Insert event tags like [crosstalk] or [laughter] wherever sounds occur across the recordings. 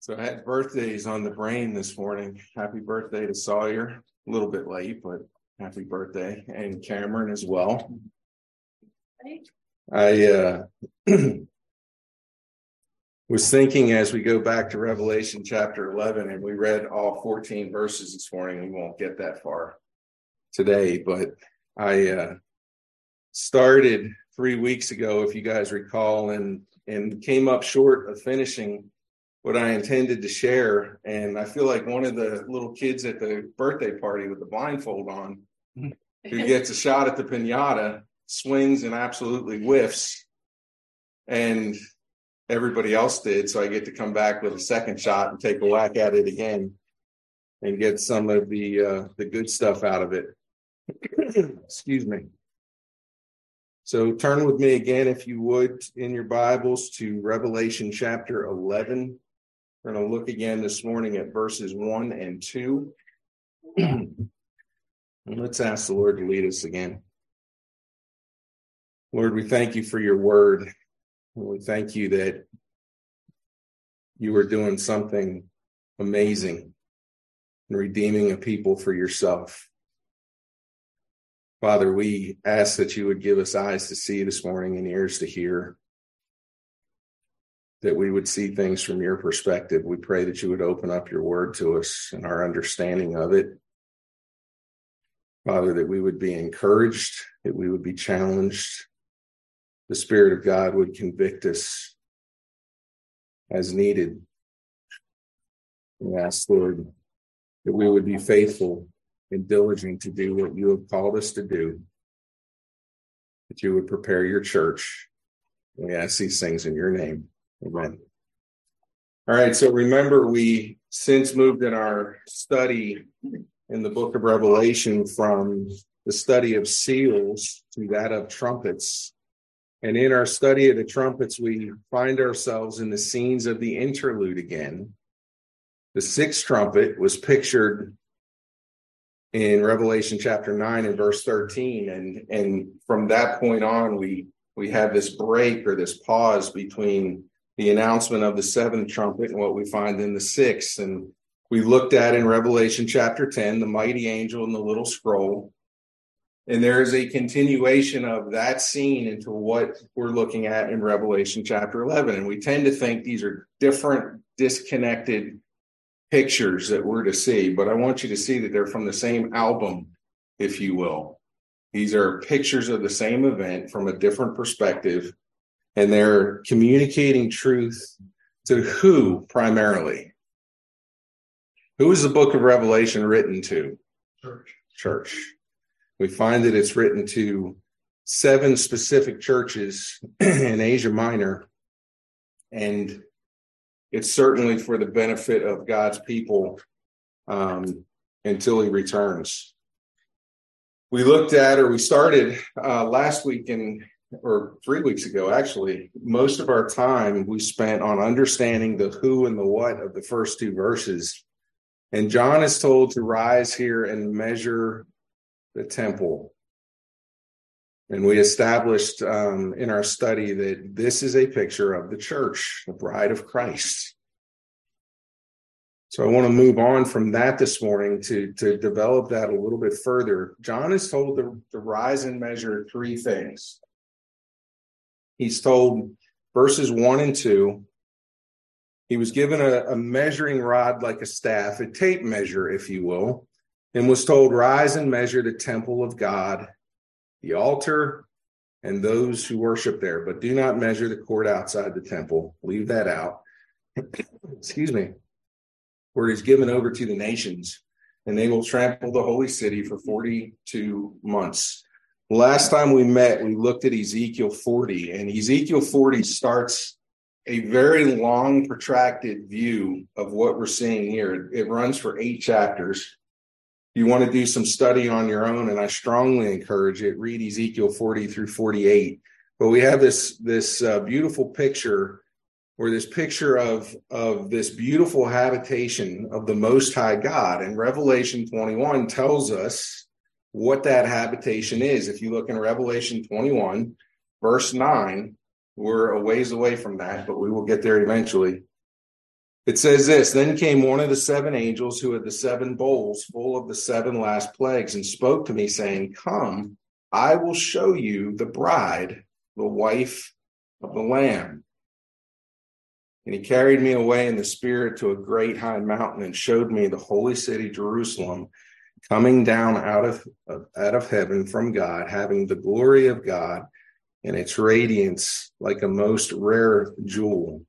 So I had birthdays on the brain this morning. Happy birthday to Sawyer. A little bit late, but happy birthday. And Cameron as well. I uh, [clears throat] was thinking as we go back to Revelation chapter 11, and we read all 14 verses this morning. We won't get that far today, but I uh, started three weeks ago, if you guys recall, and and came up short of finishing what I intended to share. And I feel like one of the little kids at the birthday party with the blindfold on, who [laughs] gets a shot at the pinata, swings and absolutely whiffs. And everybody else did. So I get to come back with a second shot and take a whack at it again and get some of the uh, the good stuff out of it. [clears throat] Excuse me. So turn with me again, if you would, in your Bibles to Revelation chapter 11. We're going to look again this morning at verses 1 and 2. and let's ask the Lord to lead us again. Lord, we thank you for your word. We thank you that you are doing something amazing and redeeming a people for yourself. Father, we ask that you would give us eyes to see this morning and ears to hear that we would see things from your perspective. We pray that you would open up your word to us and our understanding of it. Father, that we would be encouraged, that we would be challenged. The Spirit of God would convict us as needed. We ask, Lord, that we would be faithful and diligent to do what you have called us to do, that you would prepare your church. We ask these things in your name. Amen. All right, so remember, we since moved in our study in the book of Revelation from the study of seals to that of trumpets. And in our study of the trumpets, we find ourselves in the scenes of the interlude again. The sixth trumpet was pictured in Revelation chapter 9 and verse 13. And, and from that point on, we, we have this break or this pause between the announcement of the seventh trumpet and what we find in the sixth. And we looked at in Revelation chapter 10, the mighty angel and the little scroll. And there is a continuation of that scene into what we're looking at in Revelation chapter 11. And we tend to think these are different, disconnected pictures that we're to see, but I want you to see that they're from the same album, if you will. These are pictures of the same event from a different perspective and they're communicating truth to who primarily? Who is the book of Revelation written to? Church. Church. We find that it's written to seven specific churches [clears throat] in Asia Minor, and it's certainly for the benefit of God's people um, until He returns. We looked at, or we started uh, last week in or three weeks ago, actually, most of our time we spent on understanding the who and the what of the first two verses. And John is told to rise here and measure the temple. And we established um, in our study that this is a picture of the church, the bride of Christ. So I want to move on from that this morning to, to develop that a little bit further. John is told to, to rise and measure three things he's told verses one and two. He was given a, a measuring rod like a staff, a tape measure, if you will, and was told, Rise and measure the temple of God, the altar, and those who worship there, but do not measure the court outside the temple. Leave that out. [clears throat] Excuse me. Where is given over to the nations, and they will trample the holy city for 42 months. Last time we met, we looked at Ezekiel 40, and Ezekiel 40 starts a very long, protracted view of what we're seeing here. It runs for eight chapters. You want to do some study on your own, and I strongly encourage it. Read Ezekiel 40 through 48. But we have this this uh, beautiful picture, or this picture of of this beautiful habitation of the Most High God. And Revelation 21 tells us what that habitation is. If you look in Revelation 21, verse 9, we're a ways away from that, but we will get there eventually. It says this Then came one of the seven angels who had the seven bowls full of the seven last plagues and spoke to me, saying, Come, I will show you the bride, the wife of the Lamb. And he carried me away in the spirit to a great high mountain and showed me the holy city, Jerusalem, coming down out of, out of heaven from God, having the glory of God and its radiance like a most rare jewel,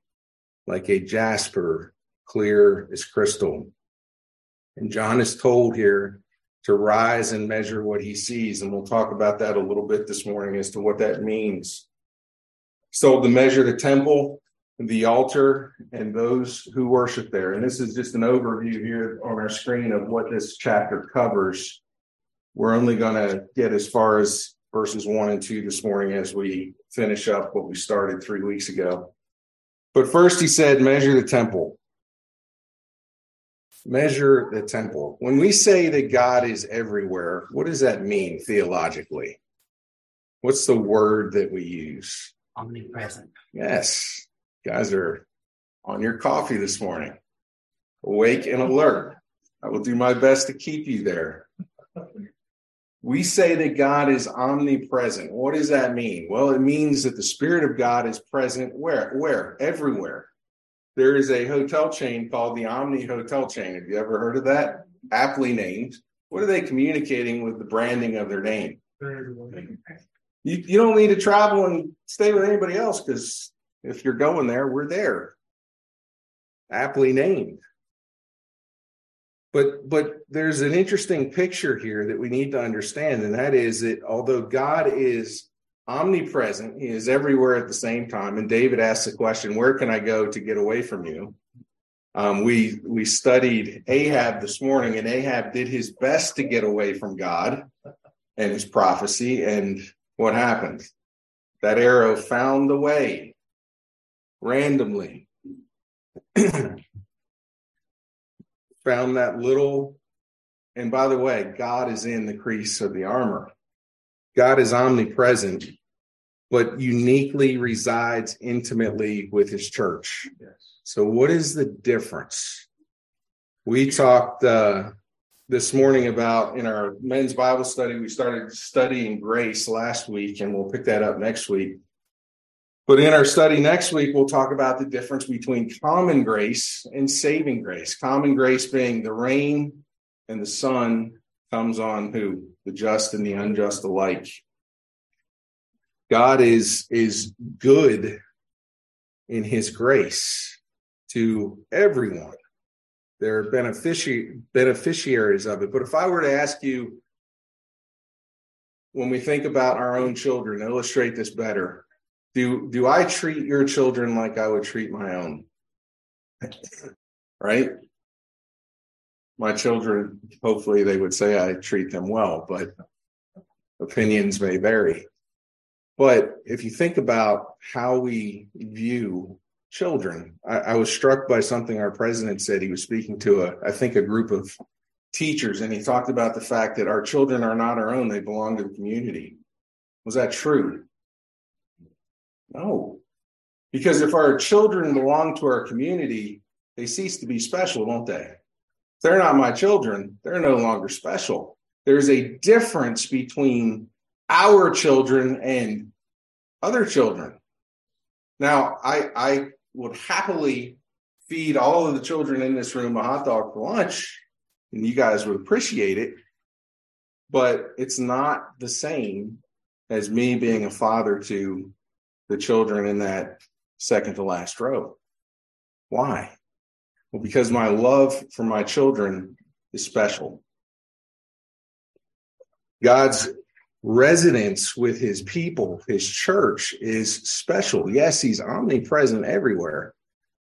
like a jasper, clear as crystal. And John is told here to rise and measure what he sees. And we'll talk about that a little bit this morning as to what that means. So to measure the temple, the altar, and those who worship there. And this is just an overview here on our screen of what this chapter covers. We're only going to get as far as verses one and two this morning as we finish up what we started three weeks ago. But first, he said, measure the temple. Measure the temple. When we say that God is everywhere, what does that mean theologically? What's the word that we use? Omnipresent. Yes. You guys are on your coffee this morning, awake and alert. I will do my best to keep you there. We say that God is omnipresent. What does that mean? Well, it means that the Spirit of God is present where? Where? Everywhere. There is a hotel chain called the Omni Hotel Chain. Have you ever heard of that? Aptly named. What are they communicating with the branding of their name? You, you don't need to travel and stay with anybody else because if you're going there, we're there. Aptly named. But but there's an interesting picture here that we need to understand, and that is that although God is omnipresent, he is everywhere at the same time. And David asks the question, where can I go to get away from you? Um, we we studied Ahab this morning, and Ahab did his best to get away from God and his prophecy. And what happened? That arrow found the way randomly. [clears throat] found that little, and by the way, God is in the crease of the armor. God is omnipresent, but uniquely resides intimately with his church. Yes. So, what is the difference? We talked uh, this morning about in our men's Bible study, we started studying grace last week, and we'll pick that up next week. But in our study next week, we'll talk about the difference between common grace and saving grace. Common grace being the rain and the sun comes on who? The just and the unjust alike. God is, is good in his grace to everyone. They're benefici- beneficiaries of it. But if I were to ask you, when we think about our own children, illustrate this better do do I treat your children like I would treat my own? [laughs] right? My children, hopefully they would say I treat them well, but opinions may vary. But if you think about how we view children, I, I, was struck by something our president said. He was speaking to a, I think, a group of teachers, and he talked about the fact that our children are not our own; they belong to the community. Was that true? No. Because if our children belong to our community, they cease to be special, don't they? If they're not my children, they're no longer special. There's a difference between our children and other children. Now, I, I would happily feed all of the children in this room a hot dog for lunch, and you guys would appreciate it. But it's not the same as me being a father to the children in that second to last row. Why? Well, because my love for my children is special. God's residence with his people, his church, is special. Yes, he's omnipresent everywhere,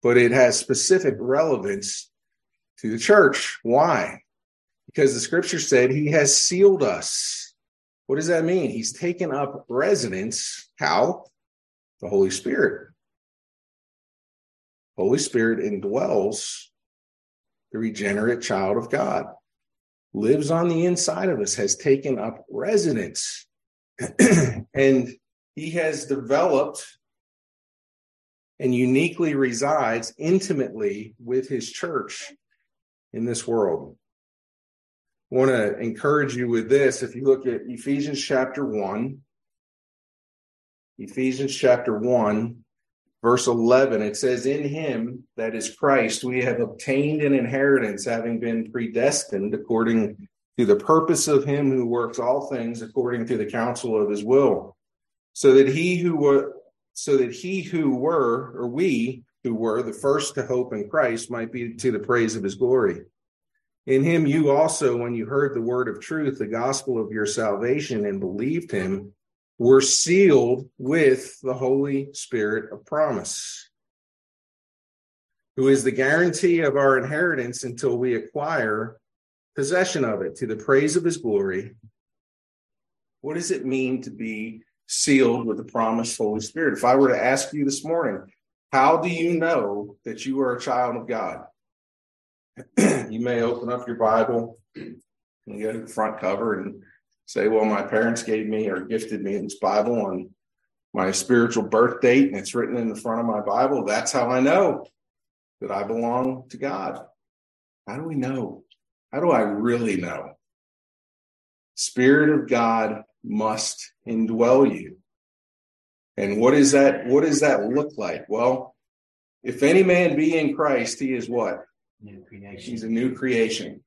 but it has specific relevance to the church. Why? Because the scripture said he has sealed us. What does that mean? He's taken up residence. How? The Holy Spirit. Holy Spirit indwells the regenerate child of God, lives on the inside of us, has taken up residence, [clears throat] and he has developed and uniquely resides intimately with his church in this world. I want to encourage you with this. If you look at Ephesians chapter 1, Ephesians chapter 1, verse 11, it says, In him, that is Christ, we have obtained an inheritance, having been predestined according to the purpose of him who works all things according to the counsel of his will, so that he who were so that he who were, or we who were the first to hope in Christ might be to the praise of his glory. In him you also, when you heard the word of truth, the gospel of your salvation, and believed him, were sealed with the Holy Spirit of promise, who is the guarantee of our inheritance until we acquire possession of it to the praise of his glory. What does it mean to be sealed with the promised Holy Spirit? If I were to ask you this morning, how do you know that you are a child of God? [clears throat] you may open up your Bible and go to the front cover and say, Well, my parents gave me or gifted me this Bible on my spiritual birth date, and it's written in the front of my Bible. That's how I know that I belong to God. How do we know? How do I really know? Spirit of God must indwell you. And what is that? What does that look like? Well, if any man be in Christ, he is what? New creation. He's a new creation.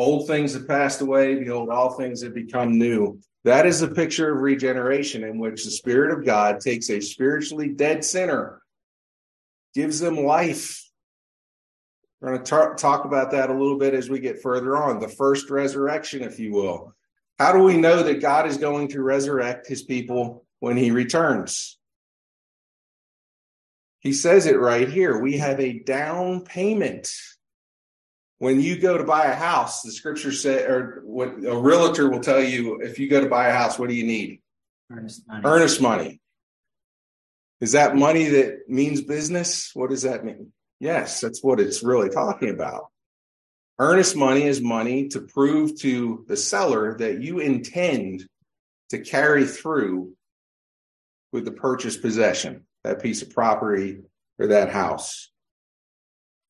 Old things have passed away. Behold, all things have become new. That is a picture of regeneration in which the Spirit of God takes a spiritually dead sinner, gives them life. We're going to tar- talk about that a little bit as we get further on. The first resurrection, if you will. How do we know that God is going to resurrect his people when he returns? He says it right here. We have a down payment when you go to buy a house, the scripture said, or what a realtor will tell you, if you go to buy a house, what do you need? Earnest money. Earnest money. Is that money that means business? What does that mean? Yes, that's what it's really talking about. Earnest money is money to prove to the seller that you intend to carry through with the purchase possession, that piece of property or that house.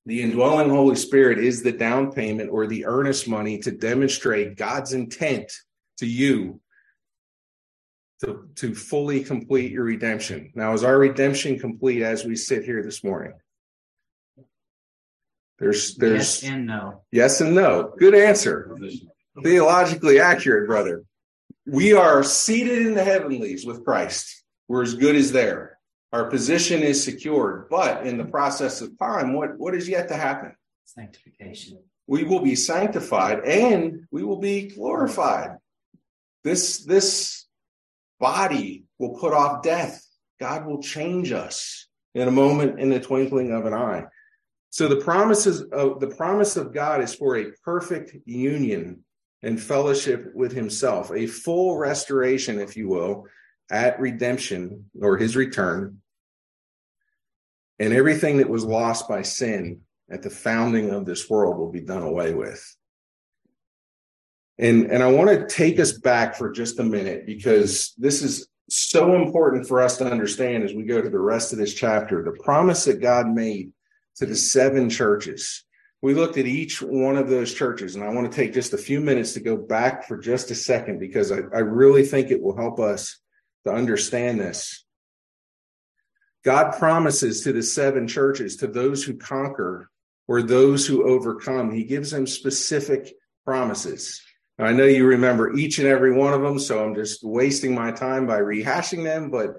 The indwelling Holy Spirit is the down payment or the earnest money to demonstrate God's intent to you to, to fully complete your redemption. Now, is our redemption complete as we sit here this morning? There's there's yes and no. Yes and no. Good answer. Theologically accurate, brother. We are seated in the heavenlies with Christ. We're as good as there. Our position is secured, but in the process of time, what, what is yet to happen? Sanctification. We will be sanctified and we will be glorified. This, this body will put off death. God will change us in a moment, in the twinkling of an eye. So the promises of the promise of God is for a perfect union and fellowship with himself, a full restoration, if you will, at redemption or his return, and everything that was lost by sin at the founding of this world will be done away with. And, and I want to take us back for just a minute because this is so important for us to understand as we go to the rest of this chapter. The promise that God made to the seven churches. We looked at each one of those churches, and I want to take just a few minutes to go back for just a second because I, I really think it will help us to understand this. God promises to the seven churches, to those who conquer or those who overcome, He gives them specific promises. Now, I know you remember each and every one of them, so I'm just wasting my time by rehashing them, but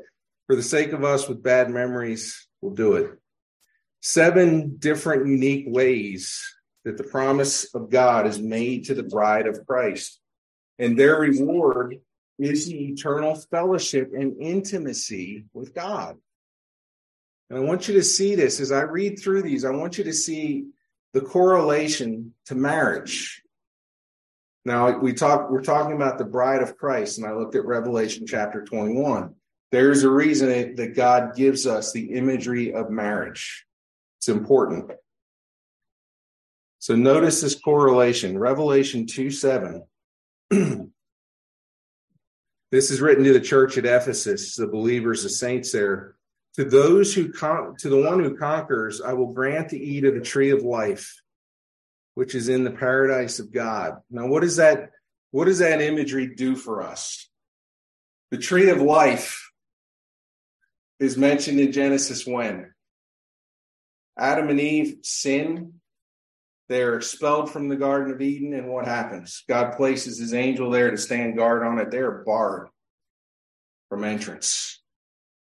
for the sake of us with bad memories, we'll do it. Seven different unique ways that the promise of God is made to the bride of Christ. And their reward is the eternal fellowship and intimacy with God. And I want you to see this as I read through these, I want you to see the correlation to marriage. Now we talk we're talking about the bride of Christ, and I looked at Revelation chapter 21. There's a reason that God gives us the imagery of marriage. It's important. So notice this correlation. Revelation 2 7. [clears throat] This is written to the church at Ephesus, the believers, the saints there. To those who con- to the one who conquers, I will grant to eat of the tree of life, which is in the paradise of God. Now, what does that what does that imagery do for us? The tree of life is mentioned in Genesis when Adam and Eve sin. They're expelled from the Garden of Eden, and what happens? God places his angel there to stand guard on it. They're barred from entrance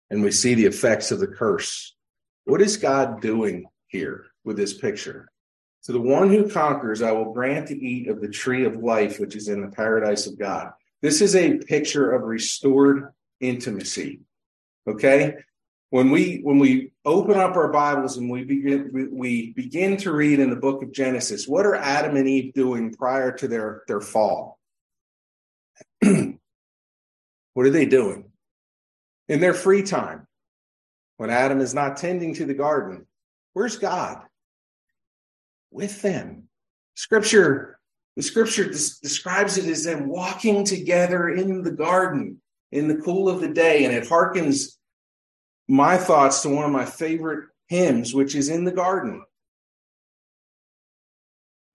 and we see the effects of the curse. What is God doing here with this picture? To the one who conquers, I will grant to eat of the tree of life, which is in the paradise of God. This is a picture of restored intimacy. Okay? When we when we open up our Bibles and we begin we begin to read in the book of Genesis, what are Adam and Eve doing prior to their their fall? [clears throat] what are they doing? in their free time, when Adam is not tending to the garden, where's God? With them. Scripture, the scripture des- describes it as them walking together in the garden in the cool of the day, and it harkens my thoughts to one of my favorite hymns, which is in the garden.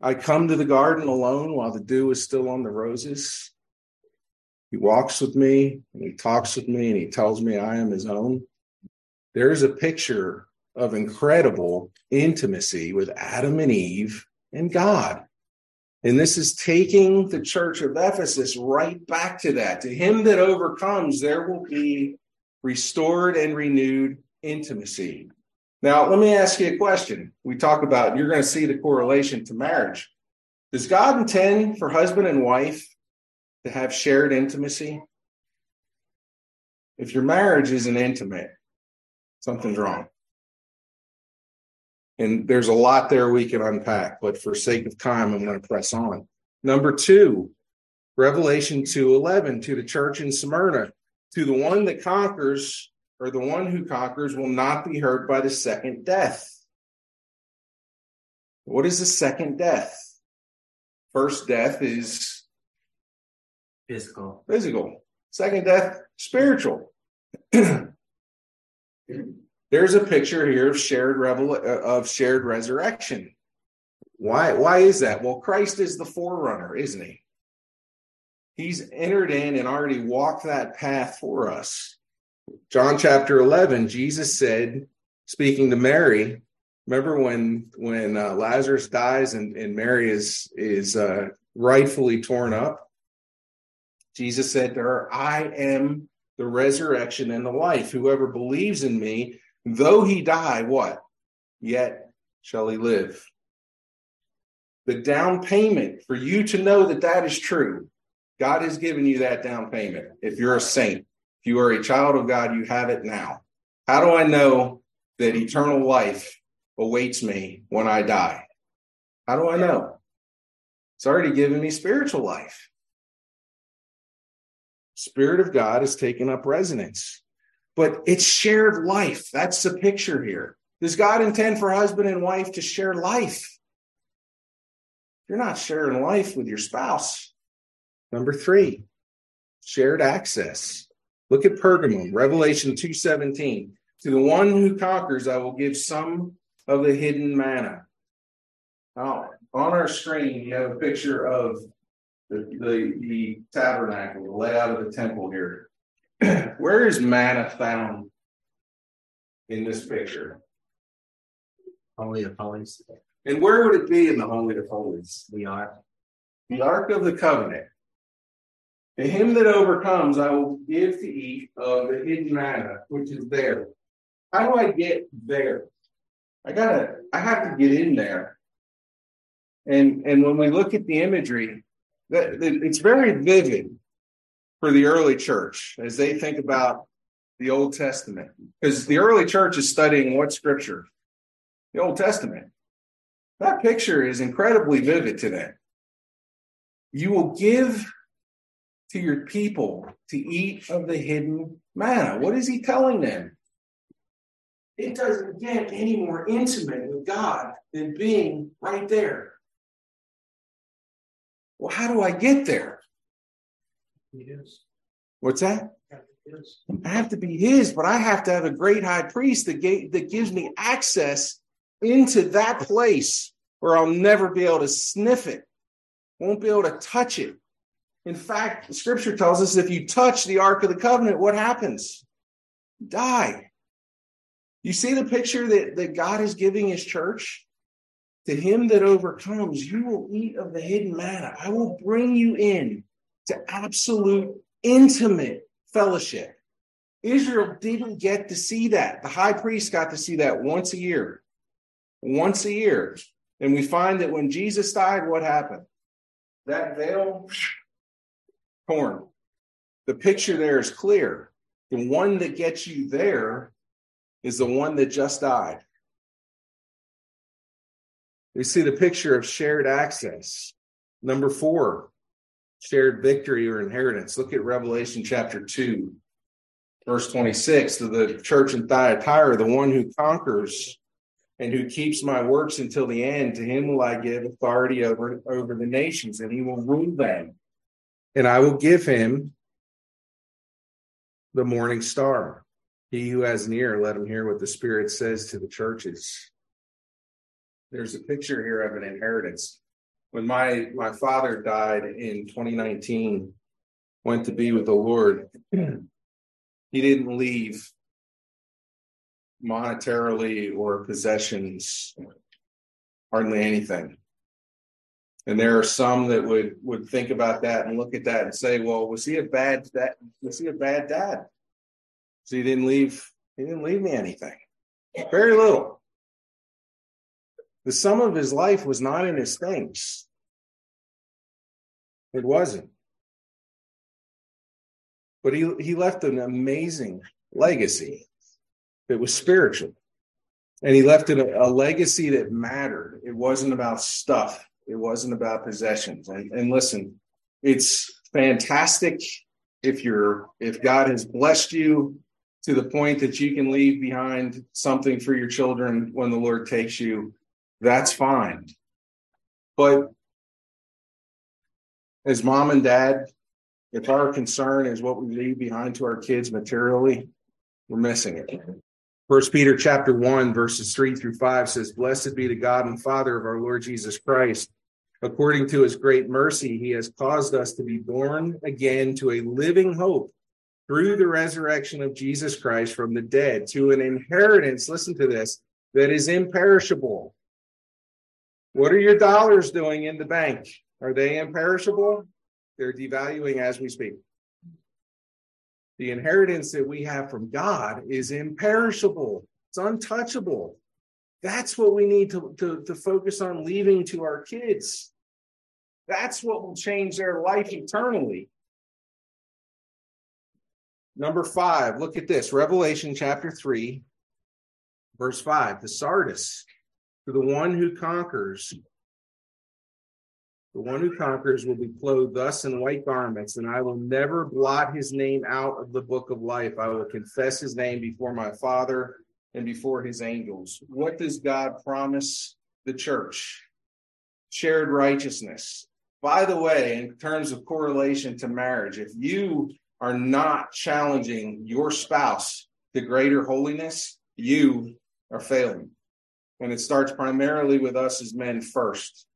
I come to the garden alone while the dew is still on the roses. He walks with me and he talks with me and he tells me I am his own. There's a picture of incredible intimacy with Adam and Eve and God. And this is taking the church of Ephesus right back to that. To him that overcomes, there will be restored and renewed intimacy. Now, let me ask you a question. We talk about, you're going to see the correlation to marriage. Does God intend for husband and wife to have shared intimacy. If your marriage isn't intimate, something's wrong. And there's a lot there we can unpack, but for sake of time, I'm going to press on. Number two, Revelation 2:11 to the church in Smyrna, to the one that conquers, or the one who conquers, will not be hurt by the second death. What is the second death? First death is Physical. Physical. Second death, spiritual. [clears throat] There's a picture here of shared revel uh, of shared resurrection. Why? Why is that? Well, Christ is the forerunner, isn't he? He's entered in and already walked that path for us. John chapter 11, Jesus said, speaking to Mary, remember when when uh, Lazarus dies and, and Mary is is uh, rightfully torn up? Jesus said to her, I am the resurrection and the life. Whoever believes in me, though he die, what? Yet shall he live. The down payment for you to know that that is true, God has given you that down payment. If you're a saint, if you are a child of God, you have it now. How do I know that eternal life awaits me when I die? How do I know? It's already given me spiritual life. Spirit of God has taken up resonance. But it's shared life. That's the picture here. Does God intend for husband and wife to share life? You're not sharing life with your spouse. Number three, shared access. Look at Pergamum, Revelation 2:17. To the one who conquers, I will give some of the hidden manna. Now, on our screen, you have a picture of the, the, the tabernacle, the layout of the temple here. [clears throat] Where is manna found in this picture? Holy of Holies. And where would it be in the Holy of Holies? The Ark. The Ark of the Covenant. To him that overcomes, I will give to eat of the hidden manna, which is there. How do I get there? I gotta, I have to get in there. And and when we look at the imagery, that, it's very vivid for the early church as they think about the Old Testament, because the early church is studying what scripture? The Old Testament. That picture is incredibly vivid to them. You will give to your people to eat of the hidden manna. What is he telling them? It doesn't get any more intimate with God than being right there. Well, how do I get there? What's that? I have to be his, but I have to have a great high priest that, gave, that gives me access into that place where I'll never be able to sniff it, won't be able to touch it. In fact, scripture tells us if you touch the Ark of the Covenant, what happens? die. You see the picture that, that God is giving his church? To him that overcomes, you will eat of the hidden manna. I will bring you in to absolute intimate fellowship. Israel didn't get to see that. The high priest got to see that once a year. Once a year. And we find that when Jesus died, what happened? That veil torn. The picture there is clear. The one that gets you there is the one that just died. We see the picture of shared access. Number four, shared victory or inheritance. Look at Revelation chapter 2, verse 26 to the church in Thyatira, the one who conquers and who keeps my works until the end, to him will I give authority over, over the nations, and he will rule them. And I will give him the morning star. He who has an ear, let him hear what the Spirit says to the churches. There's a picture here of an inheritance. When my, my father died in 2019, went to be with the Lord, [clears throat] he didn't leave monetarily or possessions, hardly anything. And there are some that would would think about that and look at that and say, "Well, was he a bad that was he a bad dad? So he didn't leave he didn't leave me anything, very little. The sum of his life was not in his things. It wasn't. But he he left an amazing legacy that was spiritual. And he left a, a legacy that mattered. It wasn't about stuff it wasn't about possessions. And, and listen, it's fantastic if you're if God has blessed you to the point that you can leave behind something for your children when the Lord takes you, that's fine. But as mom and dad, if our concern is what we leave behind to our kids materially, we're missing it. First Peter chapter 1 verses 3 through 5 says, "Blessed be the God and Father of our Lord Jesus Christ, according to his great mercy, he has caused us to be born again to a living hope through the resurrection of Jesus Christ from the dead to an inheritance, listen to this, that is imperishable." What are your dollars doing in the bank? Are they imperishable? They're devaluing as we speak the inheritance that we have from God is imperishable, it's untouchable. That's what we need to, to, to, focus on leaving to our kids. That's what will change their life eternally. Number five, look at this Revelation chapter 3, verse 5. The Sardis, to the one who conquers, the one who conquers will be clothed thus in white garments, and I will never blot his name out of the book of life. I will confess his name before my Father and before his angels. What does God promise the church? Shared righteousness. By the way, in terms of correlation to marriage, if you are not challenging your spouse to greater holiness, you are failing. And it starts primarily with us as men first.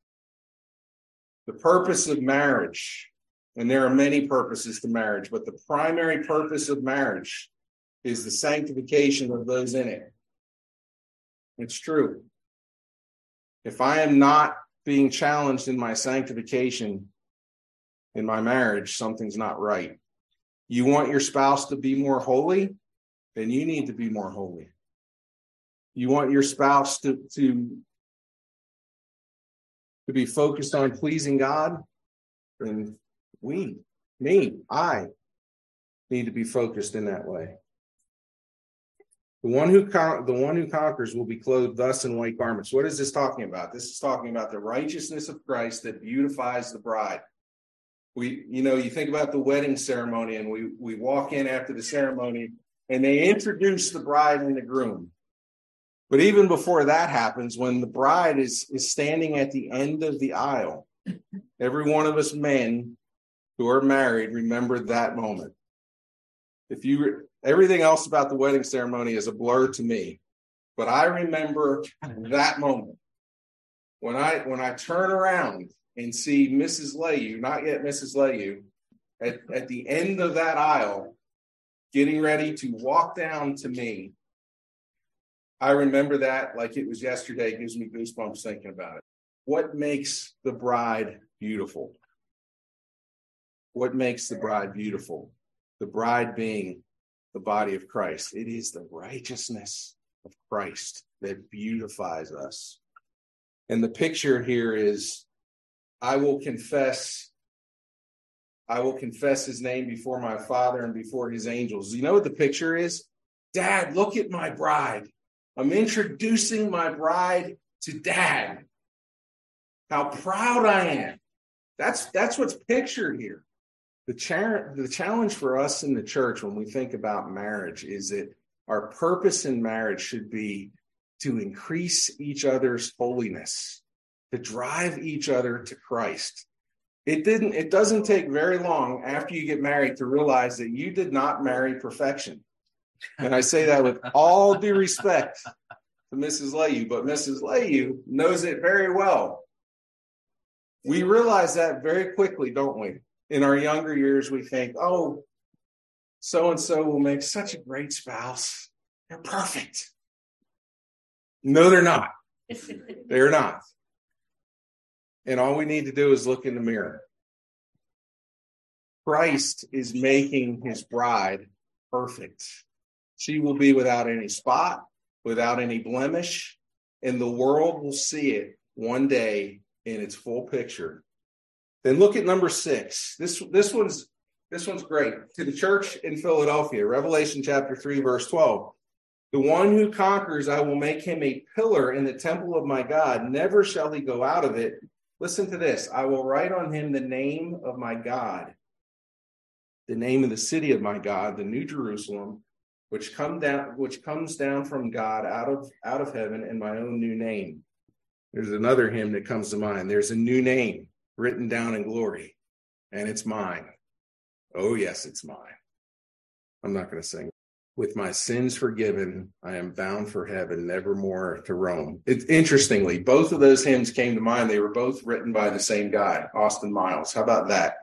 The purpose of marriage, and there are many purposes to marriage, but the primary purpose of marriage is the sanctification of those in it. It's true. If I am not being challenged in my sanctification in my marriage, something's not right. You want your spouse to be more holy, then you need to be more holy. You want your spouse to, to to be focused on pleasing God, then we, me, I need to be focused in that way. The one who con- the one who conquers will be clothed thus in white garments. What is this talking about? This is talking about the righteousness of Christ that beautifies the bride. We, you know, you think about the wedding ceremony, and we we walk in after the ceremony, and they introduce the bride and the groom. But even before that happens, when the bride is, is standing at the end of the aisle, every one of us men who are married remember that moment. If you everything else about the wedding ceremony is a blur to me, but I remember that moment when I when I turn around and see Mrs. Layu, not yet Mrs. Layu, at, at the end of that aisle, getting ready to walk down to me. I remember that like it was yesterday. It gives me goosebumps thinking about it. What makes the bride beautiful? What makes the bride beautiful? The bride being the body of Christ. It is the righteousness of Christ that beautifies us. And the picture here is I will confess I will confess his name before my father and before his angels. You know what the picture is? Dad, look at my bride. I'm introducing my bride to dad. How proud I am. That's that's what's pictured here. The, the challenge for us in the church when we think about marriage is that our purpose in marriage should be to increase each other's holiness, to drive each other to Christ. It didn't, it doesn't take very long after you get married to realize that you did not marry perfection. And I say that with all due respect to Mrs. Layu, but Mrs. Layu knows it very well. We realize that very quickly, don't we? In our younger years, we think, oh, so and so will make such a great spouse. They're perfect. No, they're not. [laughs] they're not. And all we need to do is look in the mirror. Christ is making his bride perfect. She will be without any spot, without any blemish, and the world will see it one day in its full picture then look at number six. This this one's this one's great. To the church in Philadelphia, Revelation chapter 3, verse 12. The one who conquers, I will make him a pillar in the temple of my God. Never shall he go out of it. Listen to this. I will write on him the name of my God, the name of the city of my God, the new Jerusalem, which come down, which comes down from God out of out of heaven, and my own new name. There's another hymn that comes to mind. There's a new name written down in glory, and it's mine. Oh, yes, it's mine. I'm not going to sing. With my sins forgiven, I am bound for heaven, nevermore to roam. It's interestingly, both of those hymns came to mind. They were both written by the same guy, Austin Miles. How about that?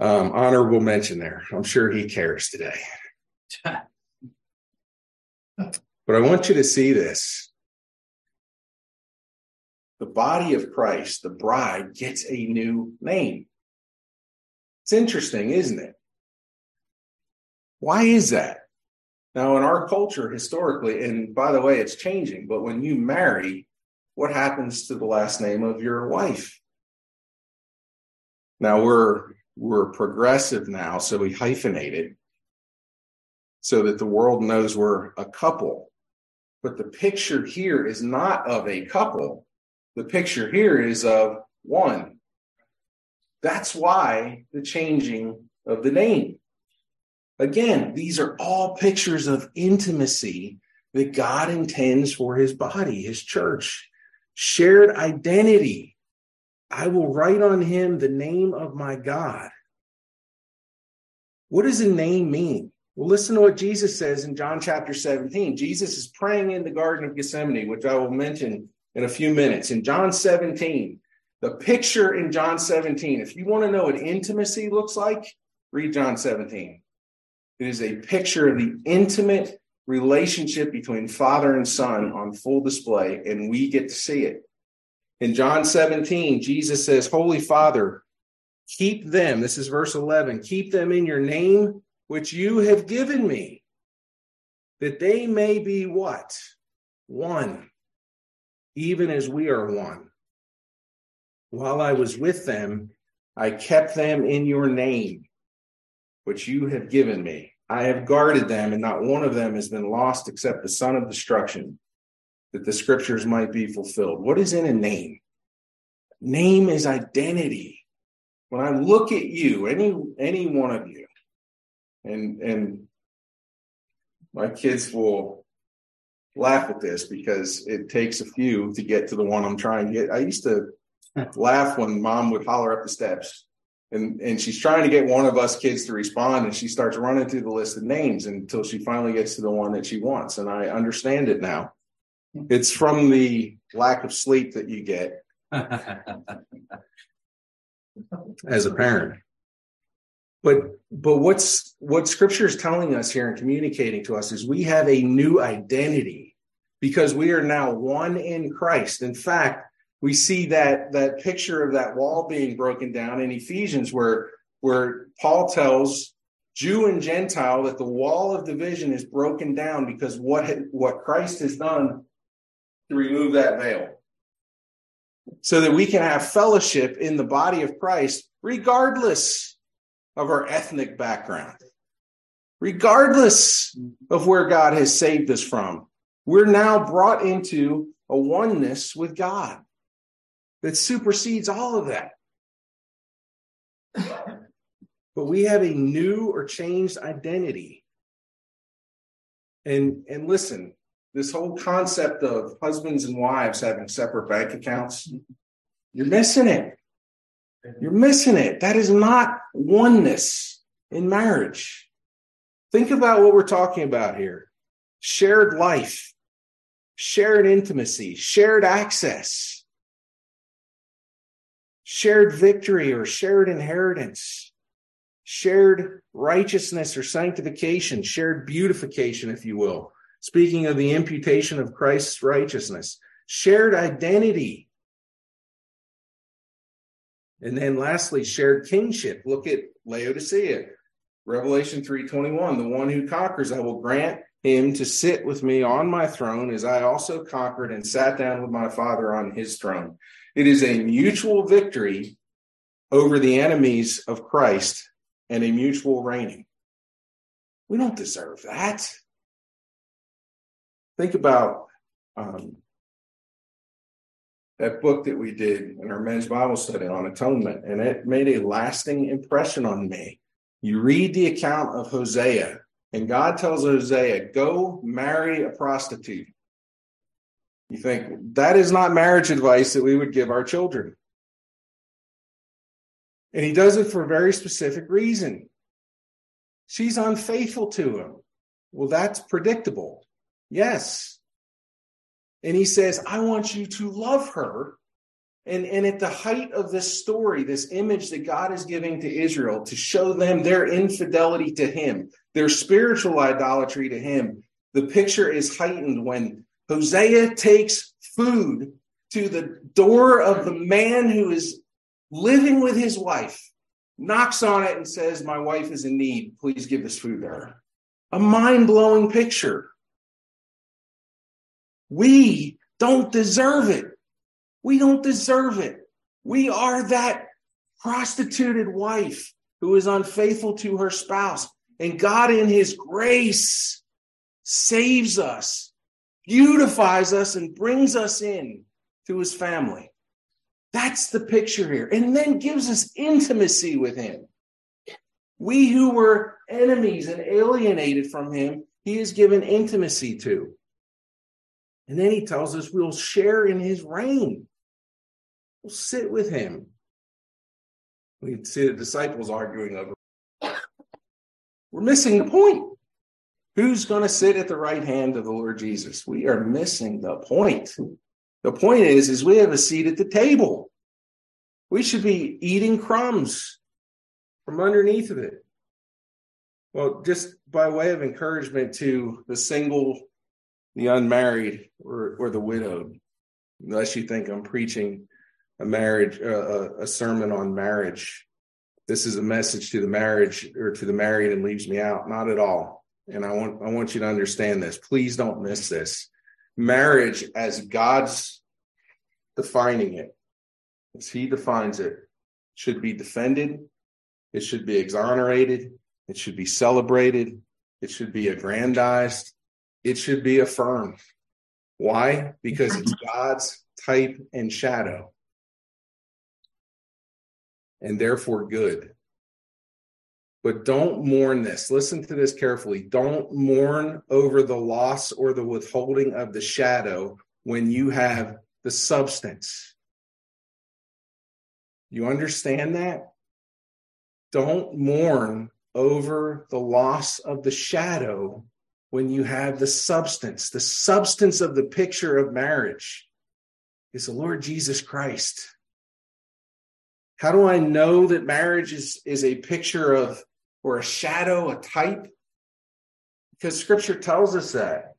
Um, honorable mention there. I'm sure he cares today. [laughs] but I want you to see this the body of Christ, the bride, gets a new name. It's interesting, isn't it? Why is that? Now, in our culture, historically, and by the way, it's changing, but when you marry, what happens to the last name of your wife? Now we're we're progressive now, so we hyphenate it so that the world knows we're a couple. But the picture here is not of a couple, the picture here is of one. That's why the changing of the name. Again, these are all pictures of intimacy that God intends for his body, his church. Shared identity. I will write on him the name of my God. What does a name mean? Well, listen to what Jesus says in John chapter 17. Jesus is praying in the Garden of Gethsemane, which I will mention in a few minutes. In John 17, the picture in John 17, if you want to know what intimacy looks like, read John 17. It is a picture of the intimate relationship between father and son on full display, and we get to see it. In John 17, Jesus says, Holy Father, keep them, this is verse 11, keep them in your name, which you have given me, that they may be what? One even as we are one. While I was with them, I kept them in your name, which you have given me. I have guarded them, and not one of them has been lost except the son of destruction, that the scriptures might be fulfilled. What is in a name? Name is identity. When I look at you, any any one of you, and and my kids will laugh at this because it takes a few to get to the one I'm trying to get. I used to [laughs] laugh when mom would holler up the steps And and she's trying to get one of us kids to respond, and she starts running through the list of names until she finally gets to the one that she wants. And I understand it now. [laughs] It's from the lack of sleep that you get [laughs] as a parent. But but what's what scripture is telling us here and communicating to us is we have a new identity because we are now one in Christ. In fact, we see that that picture of that wall being broken down in Ephesians where where Paul tells Jew and Gentile that the wall of division is broken down because what what Christ has done to remove that veil. So that we can have fellowship in the body of Christ regardless of our ethnic background, regardless of where God has saved us from. We're now brought into a oneness with God that supersedes all of that. But we have a new or changed identity. And and listen, this whole concept of husbands and wives having separate bank accounts, you're missing it. You're missing it. That is not oneness in marriage. Think about what we're talking about here shared life, shared intimacy, shared access, shared victory or shared inheritance, shared righteousness or sanctification, shared beautification, if you will. Speaking of the imputation of Christ's righteousness, shared identity, and then lastly, shared kingship. Look at Laodicea. Revelation 3:21, the one who conquers I will grant him to sit with me on my throne as I also conquered and sat down with my father on his throne. It is a mutual victory over the enemies of Christ and a mutual reigning. We don't deserve that. Think about um, that book that we did in our men's Bible study on atonement, and it made a lasting impression on me. You read the account of Hosea, and God tells Hosea, Go marry a prostitute. You think that is not marriage advice that we would give our children. And he does it for a very specific reason. She's unfaithful to him. Well, that's predictable. Yes. And he says, I want you to love her. And, and at the height of this story, this image that God is giving to Israel to show them their infidelity to him, their spiritual idolatry to him, the picture is heightened when Hosea takes food to the door of the man who is living with his wife, knocks on it and says, My wife is in need. Please give this food to her. A mind blowing picture. We don't deserve it. We don't deserve it. We are that prostituted wife who is unfaithful to her spouse. And God, in his grace, saves us, beautifies us, and brings us in to his family. That's the picture here. And then gives us intimacy with him. We who were enemies and alienated from him, he has given intimacy to. And then he tells us we'll share in his reign. We'll sit with him. We see the disciples arguing over. We're missing the point. Who's going to sit at the right hand of the Lord Jesus? We are missing the point. The point is, is we have a seat at the table. We should be eating crumbs from underneath of it. Well, just by way of encouragement to the single the unmarried or, or the widowed, unless you think I'm preaching a marriage, uh, a sermon on marriage. This is a message to the marriage or to the married and leaves me out. Not at all. And I want I want you to understand this. Please don't miss this. Marriage, as God's defining it, as He defines it, should be defended. It should be exonerated. It should be celebrated. It should be aggrandized it should be affirmed. Why? Because it's God's type and shadow, and therefore good. But don't mourn this. Listen to this carefully. Don't mourn over the loss or the withholding of the shadow when you have the substance. You understand that? Don't mourn over the loss of the shadow when you have the substance. The substance of the picture of marriage is the Lord Jesus Christ. How do I know that marriage is, is a picture of or a shadow, a type? Because scripture tells us that.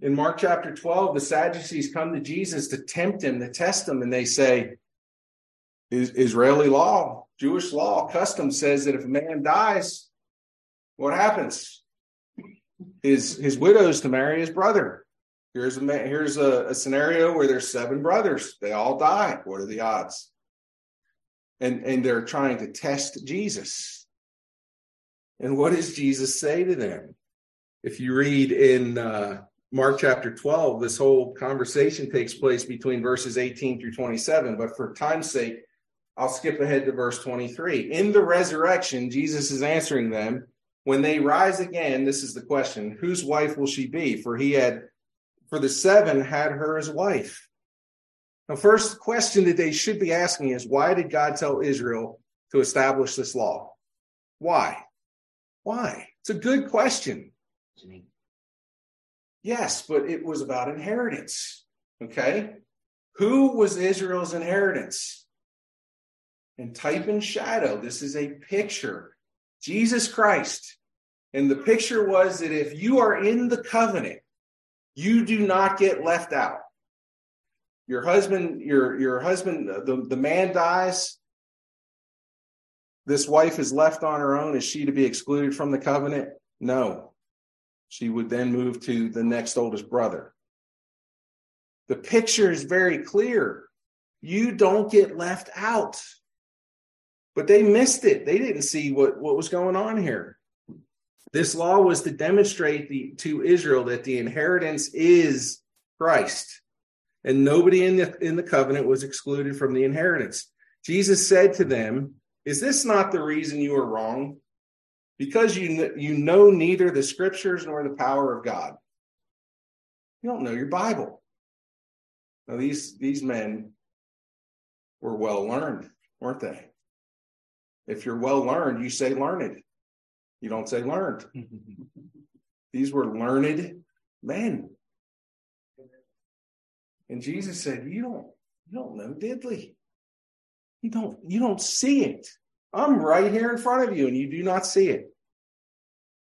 In Mark chapter 12, the Sadducees come to Jesus to tempt him, to test him, and they say, Israeli law, Jewish law, custom says that if a man dies, what happens? His his widow is to marry his brother. Here's a here's a, a scenario where there's seven brothers. They all die. What are the odds? And and they're trying to test Jesus. And what does Jesus say to them? If you read in uh, Mark chapter 12, this whole conversation takes place between verses 18 through 27. But for time's sake, I'll skip ahead to verse 23. In the resurrection, Jesus is answering them. When they rise again, this is the question whose wife will she be? For he had, for the seven had her as wife. Now, first question that they should be asking is why did God tell Israel to establish this law? Why? Why? It's a good question. Yes, but it was about inheritance. Okay. Who was Israel's inheritance? and type and shadow. This is a picture. Jesus Christ. And the picture was that if you are in the covenant, you do not get left out. Your husband, your, your husband, the, the man dies. This wife is left on her own. Is she to be excluded from the covenant? No. She would then move to the next oldest brother. The picture is very clear. You don't get left out but they missed it. They didn't see what, what was going on here. This law was to demonstrate the, to Israel that the inheritance is Christ, and nobody in the, in the covenant was excluded from the inheritance. Jesus said to them, Is this not the reason you are wrong? Because you, you know neither the scriptures nor the power of God. You don't know your Bible. Now, these, these men were well learned, weren't they? If you're well learned, you say learned. You don't say learned. [laughs] These were learned men. And Jesus said, You don't, you don't know diddly. You don't, you don't see it. I'm right here in front of you, and you do not see it.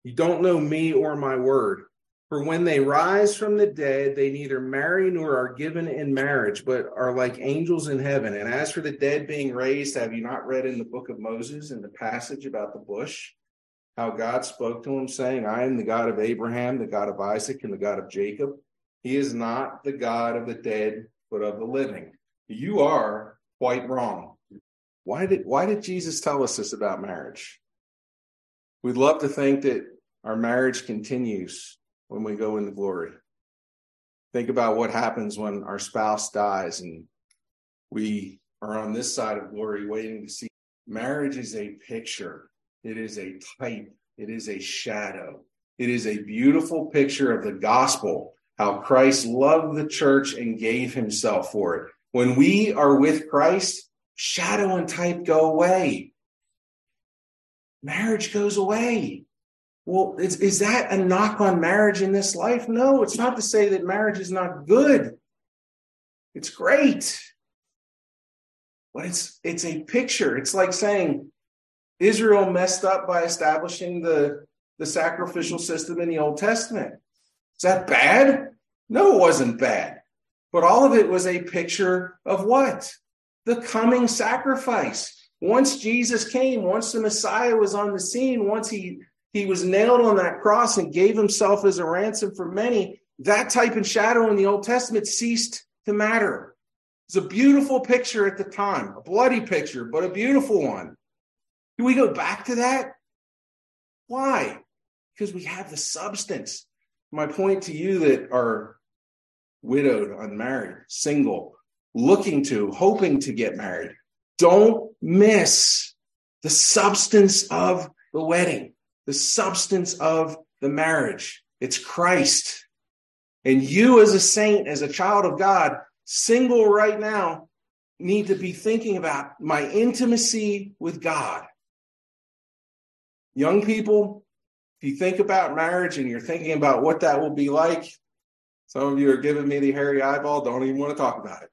You don't know me or my word. For when they rise from the dead, they neither marry nor are given in marriage, but are like angels in heaven. And as for the dead being raised, have you not read in the book of Moses in the passage about the bush? How God spoke to him, saying, I am the God of Abraham, the God of Isaac, and the God of Jacob. He is not the God of the dead, but of the living. You are quite wrong. Why did, why did Jesus tell us this about marriage? We'd love to think that our marriage continues when we go into glory. Think about what happens when our spouse dies and we are on this side of glory waiting to see. Marriage is a picture, it is a type, it is a shadow. It is a beautiful picture of the gospel, how Christ loved the church and gave himself for it. When we are with Christ, shadow and type go away. Marriage goes away. Well, is, is that a knock on marriage in this life? No, it's not to say that marriage is not good. It's great. But it's it's a picture. It's like saying Israel messed up by establishing the, the sacrificial system in the Old Testament. Is that bad? No, it wasn't bad. But all of it was a picture of what? The coming sacrifice. Once Jesus came, once the Messiah was on the scene, once he he was nailed on that cross and gave himself as a ransom for many, that type and shadow in the Old Testament ceased to matter. It's a beautiful picture at the time, a bloody picture, but a beautiful one. Do we go back to that? Why? Because we have the substance. My point to you that are widowed, unmarried, single, looking to, hoping to get married, don't miss the substance of the wedding the substance of the marriage. It's Christ. And you, as a saint, as a child of God, single right now, need to be thinking about my intimacy with God. Young people, if you think about marriage and you're thinking about what that will be like, some of you are giving me the hairy eyeball, don't even want to talk about it.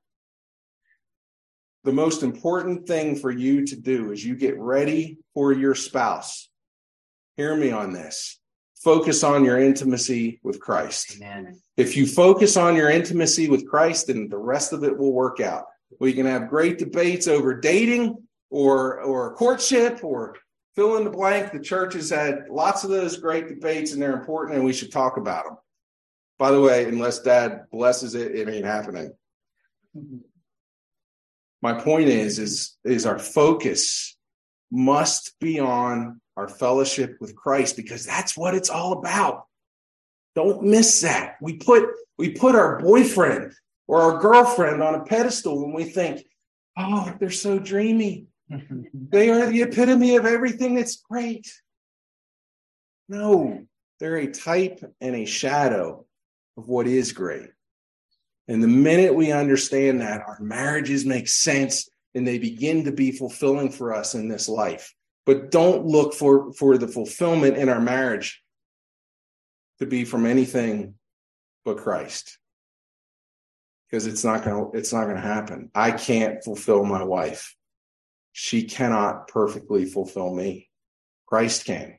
The most important thing for you to do is you get ready for your spouse. Hear me on this. Focus on your intimacy with Christ. Amen. If you focus on your intimacy with Christ, then the rest of it will work out. We can have great debates over dating or or courtship or fill in the blank. The church has had lots of those great debates and they're important and we should talk about them. By the way, unless dad blesses it, it ain't happening. My point is, is, is our focus must be on our fellowship with Christ because that's what it's all about. Don't miss that. We put we put our boyfriend or our girlfriend on a pedestal when we think, oh, they're so dreamy. [laughs] they are the epitome of everything that's great. No, they're a type and a shadow of what is great. And the minute we understand that, our marriages make sense and they begin to be fulfilling for us in this life. But don't look for, for the fulfillment in our marriage to be from anything but Christ. Because it's not gonna it's not gonna happen. I can't fulfill my wife. She cannot perfectly fulfill me. Christ can.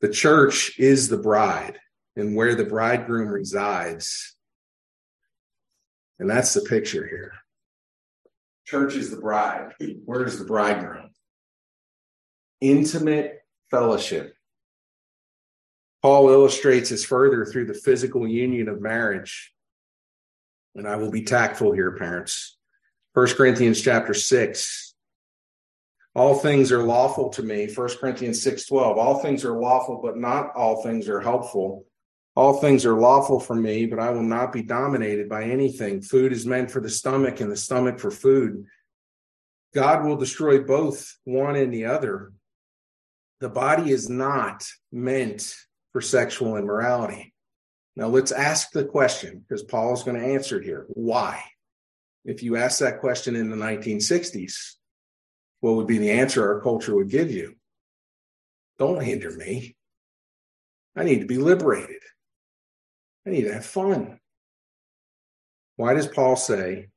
The church is the bride and where the bridegroom resides. And that's the picture here. Church is the bride. Where is the bridegroom? Intimate fellowship. Paul illustrates this further through the physical union of marriage. And I will be tactful here, parents. First Corinthians chapter 6. All things are lawful to me. First Corinthians 6 12. All things are lawful, but not all things are helpful. All things are lawful for me, but I will not be dominated by anything. Food is meant for the stomach, and the stomach for food. God will destroy both one and the other. The body is not meant for sexual immorality. Now let's ask the question because Paul is going to answer it here. Why? If you ask that question in the 1960s, what would be the answer our culture would give you? Don't hinder me. I need to be liberated. I need to have fun. Why does Paul say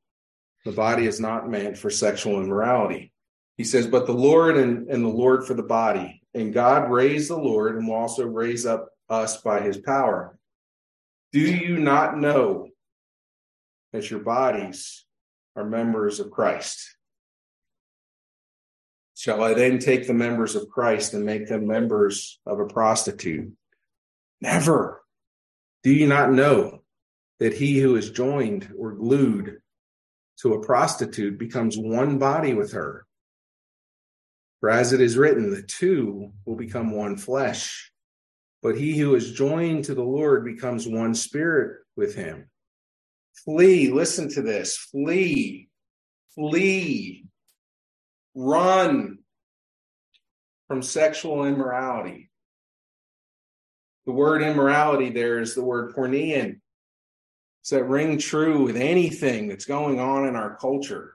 the body is not meant for sexual immorality? He says, but the Lord and, and the Lord for the body. And God raised the Lord and will also raise up us by his power. Do you not know that your bodies are members of Christ? Shall I then take the members of Christ and make them members of a prostitute? Never. Do you not know that he who is joined or glued to a prostitute becomes one body with her? For as it is written, the two will become one flesh. But he who is joined to the Lord becomes one spirit with him. Flee, listen to this flee, flee, run from sexual immorality. The word immorality there is the word porneia. Does that ring true with anything that's going on in our culture?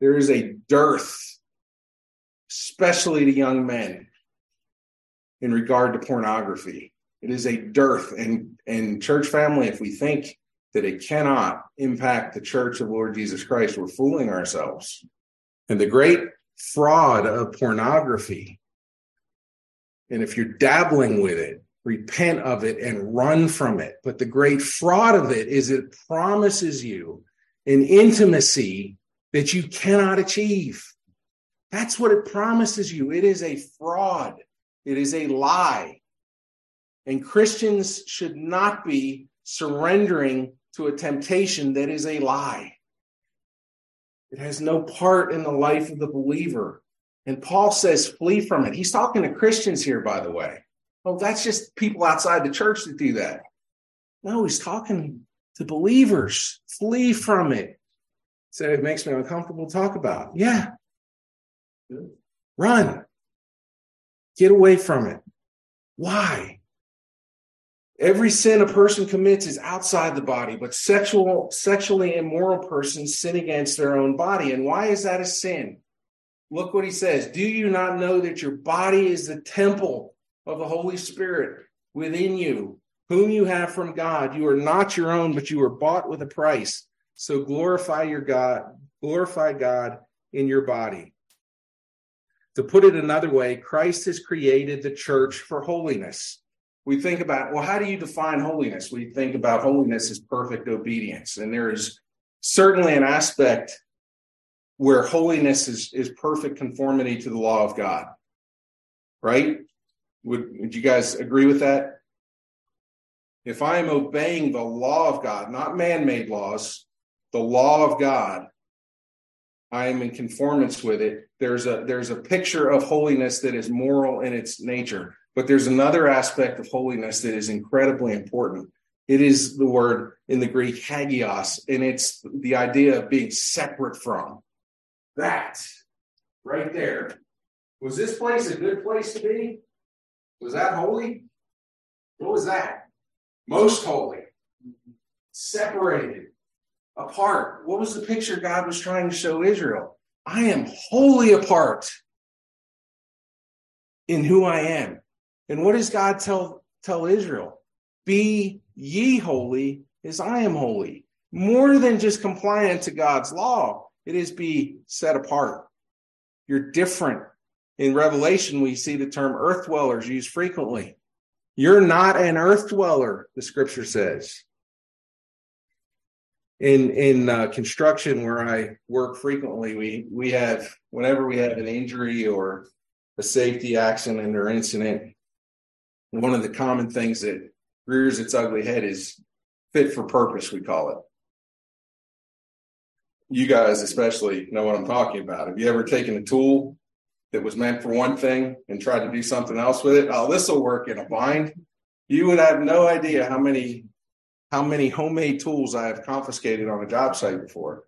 There is a dearth, especially to young men, in regard to pornography. It is a dearth. And, and church family, if we think that it cannot impact the church of Lord Jesus Christ, we're fooling ourselves. And the great fraud of pornography, and if you're dabbling with it, repent of it and run from it. But the great fraud of it is it promises you an intimacy that you cannot achieve. That's what it promises you. It is a fraud. It is a lie. And Christians should not be surrendering to a temptation that is a lie. It has no part in the life of the believer. And Paul says, flee from it. He's talking to Christians here, by the way. Oh, that's just people outside the church that do that. No, he's talking to believers. Flee from it. So it makes me uncomfortable to talk about. Yeah. Run. Get away from it. Why? Every sin a person commits is outside the body, but sexual, sexually immoral persons sin against their own body. And why is that a sin? Look what he says. Do you not know that your body is the temple of the Holy Spirit within you, whom you have from God. You are not your own, but you are bought with a price. So glorify your God, glorify God in your body. To put it another way, Christ has created the church for holiness. We think about, well, how do you define holiness? We think about holiness as perfect obedience. And there is certainly an aspect where holiness is, is perfect conformity to the law of God. Right? Would, would you guys agree with that? If I am obeying the law of God, not man made laws, the law of God, I am in conformance with it. There's a there's a picture of holiness that is moral in its nature, but there's another aspect of holiness that is incredibly important. It is the word in the Greek hagios, and it's the idea of being separate from. That right there. Was this place a good place to be? Was that holy? What was that? Most holy. Separated apart. What was the picture God was trying to show Israel? I am wholly apart in who I am. And what does God tell tell Israel? Be ye holy as I am holy. More than just compliant to God's law, it is be set apart. You're different. In Revelation, we see the term earth dwellers used frequently. You're not an earth dweller, the scripture says in in uh, construction where I work frequently, we we have whenever we have an injury or a safety accident or incident, one of the common things that rears its ugly head is fit for purpose. We call it. You guys especially know what I'm talking about. Have you ever taken a tool that was meant for one thing and tried to do something else with it? Oh, this will work in a bind. You would have no idea how many how many homemade tools I have confiscated on a job site before.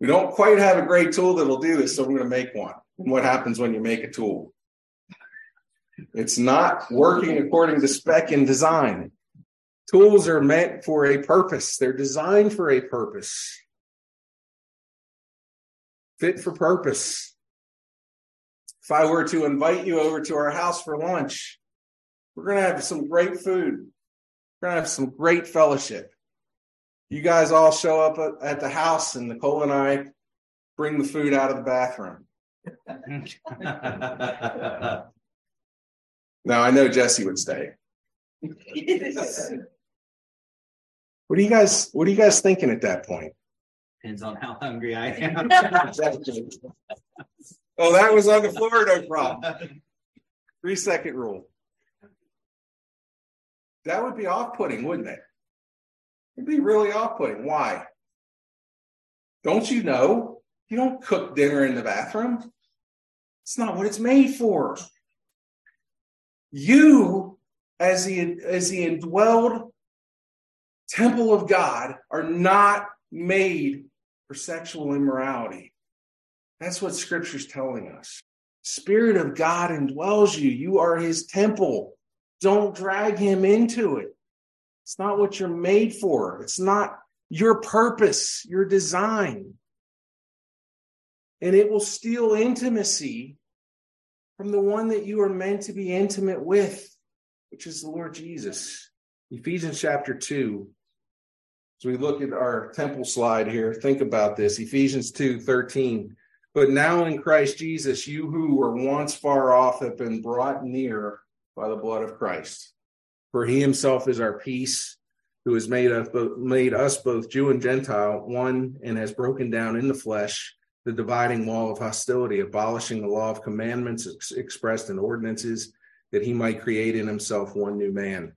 We don't quite have a great tool that'll do this, so I'm going to make one. And what happens when you make a tool? It's not working according to spec and design. Tools are meant for a purpose, they're designed for a purpose. Fit for purpose. If I were to invite you over to our house for lunch, we're going to have some great food. We're gonna have some great fellowship. You guys all show up at the house, and Nicole and I bring the food out of the bathroom. [laughs] now I know Jesse would stay. what are you guys? What are you guys thinking at that point? Depends on how hungry I am. [laughs] oh, that was on the floor, no problem. Three second rule. That would be off putting, wouldn't it? It'd be really off putting. Why? Don't you know? You don't cook dinner in the bathroom. It's not what it's made for. You, as the, as the indwelled temple of God, are not made for sexual immorality. That's what scripture's telling us. Spirit of God indwells you. You are his temple. Don't drag him into it. It's not what you're made for. It's not your purpose, your design. And it will steal intimacy from the one that you are meant to be intimate with, which is the Lord Jesus. Ephesians chapter 2. As we look at our temple slide here, think about this. Ephesians 2 13. But now in Christ Jesus, you who were once far off have been brought near by the blood of Christ. For he himself is our peace, who has made us, made us both Jew and Gentile one, and has broken down in the flesh the dividing wall of hostility, abolishing the law of commandments ex- expressed in ordinances, that he might create in himself one new man.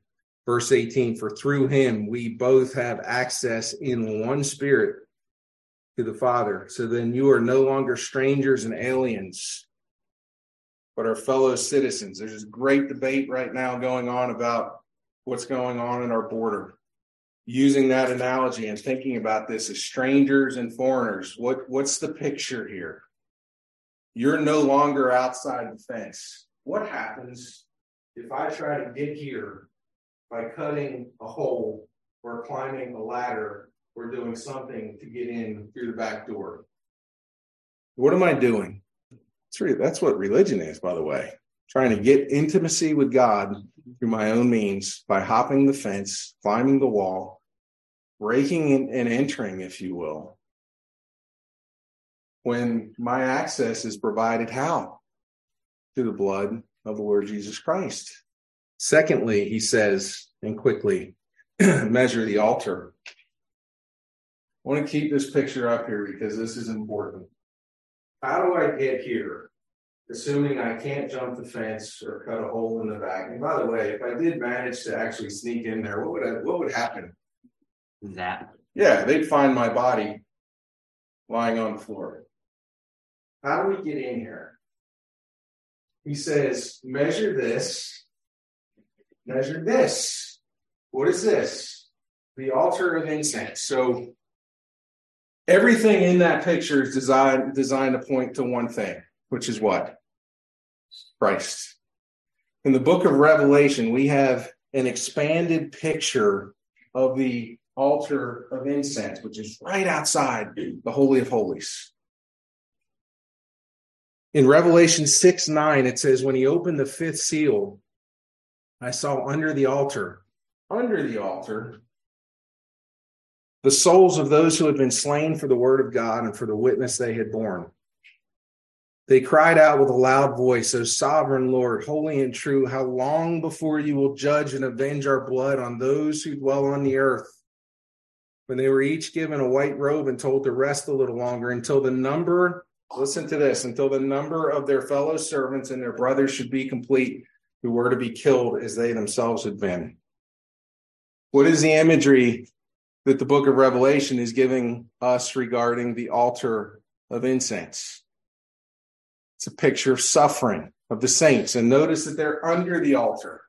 Verse 18 For through him we both have access in one spirit to the Father. So then you are no longer strangers and aliens but our fellow citizens. There's this great debate right now going on about what's going on in our border. Using that analogy and thinking about this as strangers and foreigners, what, what's the picture here? You're no longer outside the fence. What happens if I try to get here by cutting a hole or climbing a ladder or doing something to get in through the back door? What am I doing? That's, really, that's what religion is, by the way. Trying to get intimacy with God through my own means by hopping the fence, climbing the wall, breaking and entering, if you will. When my access is provided, how? Through the blood of the Lord Jesus Christ. Secondly, he says, and quickly, [clears throat] measure the altar. I want to keep this picture up here because this is important. How do I get here? Assuming I can't jump the fence or cut a hole in the back. And by the way, if I did manage to actually sneak in there, what would I, what would happen? That. Yeah, they'd find my body lying on the floor. How do we get in here? He says, measure this, measure this. What is this? The altar of incense. So everything in that picture is designed designed to point to one thing, which is what? Christ. In the book of Revelation, we have an expanded picture of the altar of incense, which is right outside the Holy of Holies. In Revelation 6 9, it says, When he opened the fifth seal, I saw under the altar, under the altar, the souls of those who had been slain for the word of God and for the witness they had borne. They cried out with a loud voice, O sovereign Lord, holy and true, how long before you will judge and avenge our blood on those who dwell on the earth? When they were each given a white robe and told to rest a little longer until the number Listen to this until the number of their fellow servants and their brothers should be complete, who were to be killed as they themselves had been. What is the imagery that the book of Revelation is giving us regarding the altar of incense? It's a picture of suffering of the saints. And notice that they're under the altar.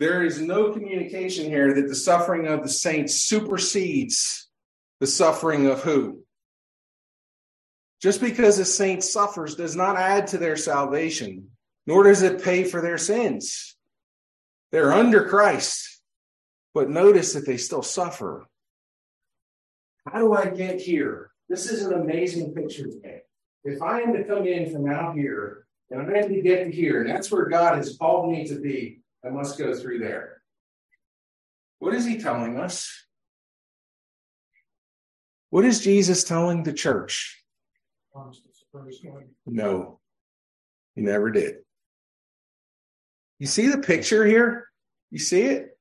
There is no communication here that the suffering of the saints supersedes the suffering of who? Just because a saint suffers does not add to their salvation, nor does it pay for their sins. They're under Christ, but notice that they still suffer. How do I get here? This is an amazing picture today. If I am to come in from out here and I'm going to get to here, and that's where God has called me to be, I must go through there. What is he telling us? What is Jesus telling the church? No, he never did. You see the picture here? You see it?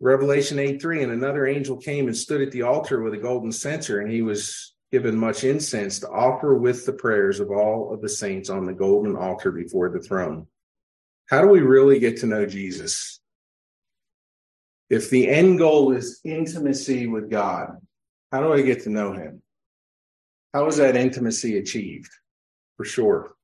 Revelation 8 3. And another angel came and stood at the altar with a golden censer, and he was given much incense to offer with the prayers of all of the saints on the golden altar before the throne. How do we really get to know Jesus? If the end goal is intimacy with God, how do I get to know him? How is that intimacy achieved? For sure.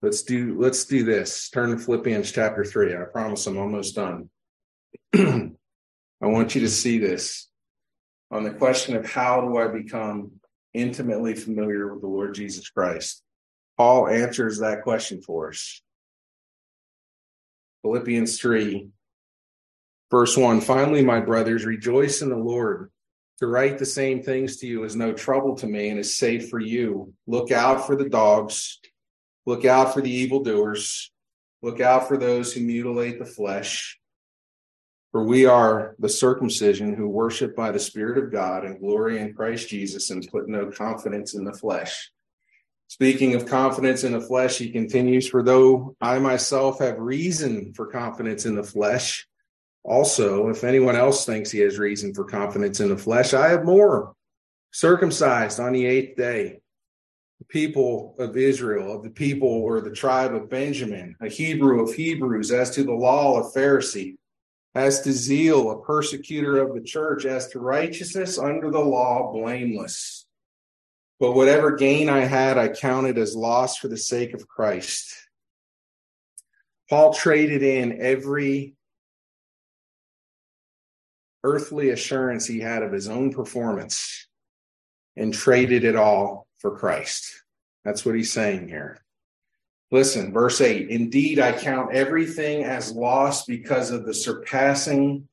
Let's do let's do this. Turn to Philippians chapter 3. I promise I'm almost done. [clears throat] I want you to see this on the question of how do I become intimately familiar with the Lord Jesus Christ. Paul answers that question for us. Philippians 3, verse 1 Finally, my brothers, rejoice in the Lord. To write the same things to you is no trouble to me and is safe for you. Look out for the dogs. Look out for the evildoers. Look out for those who mutilate the flesh. For we are the circumcision who worship by the Spirit of God and glory in Christ Jesus and put no confidence in the flesh. Speaking of confidence in the flesh, he continues, For though I myself have reason for confidence in the flesh, also, if anyone else thinks he has reason for confidence in the flesh, I have more. Circumcised on the eighth day, the people of Israel, of the people or the tribe of Benjamin, a Hebrew of Hebrews, as to the law, a Pharisee, as to zeal, a persecutor of the church, as to righteousness under the law, blameless. But whatever gain I had, I counted as loss for the sake of Christ. Paul traded in every earthly assurance he had of his own performance and traded it all for Christ. That's what he's saying here. Listen, verse 8 Indeed, I count everything as lost because of the surpassing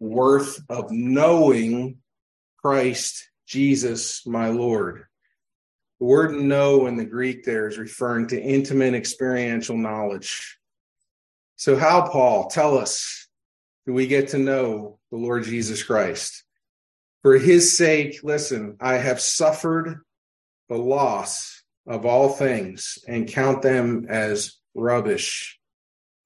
worth of knowing Christ Jesus, my Lord. The word know in the Greek there is referring to intimate experiential knowledge. So, how, Paul, tell us, do we get to know the Lord Jesus Christ? For his sake, listen, I have suffered the loss of all things and count them as rubbish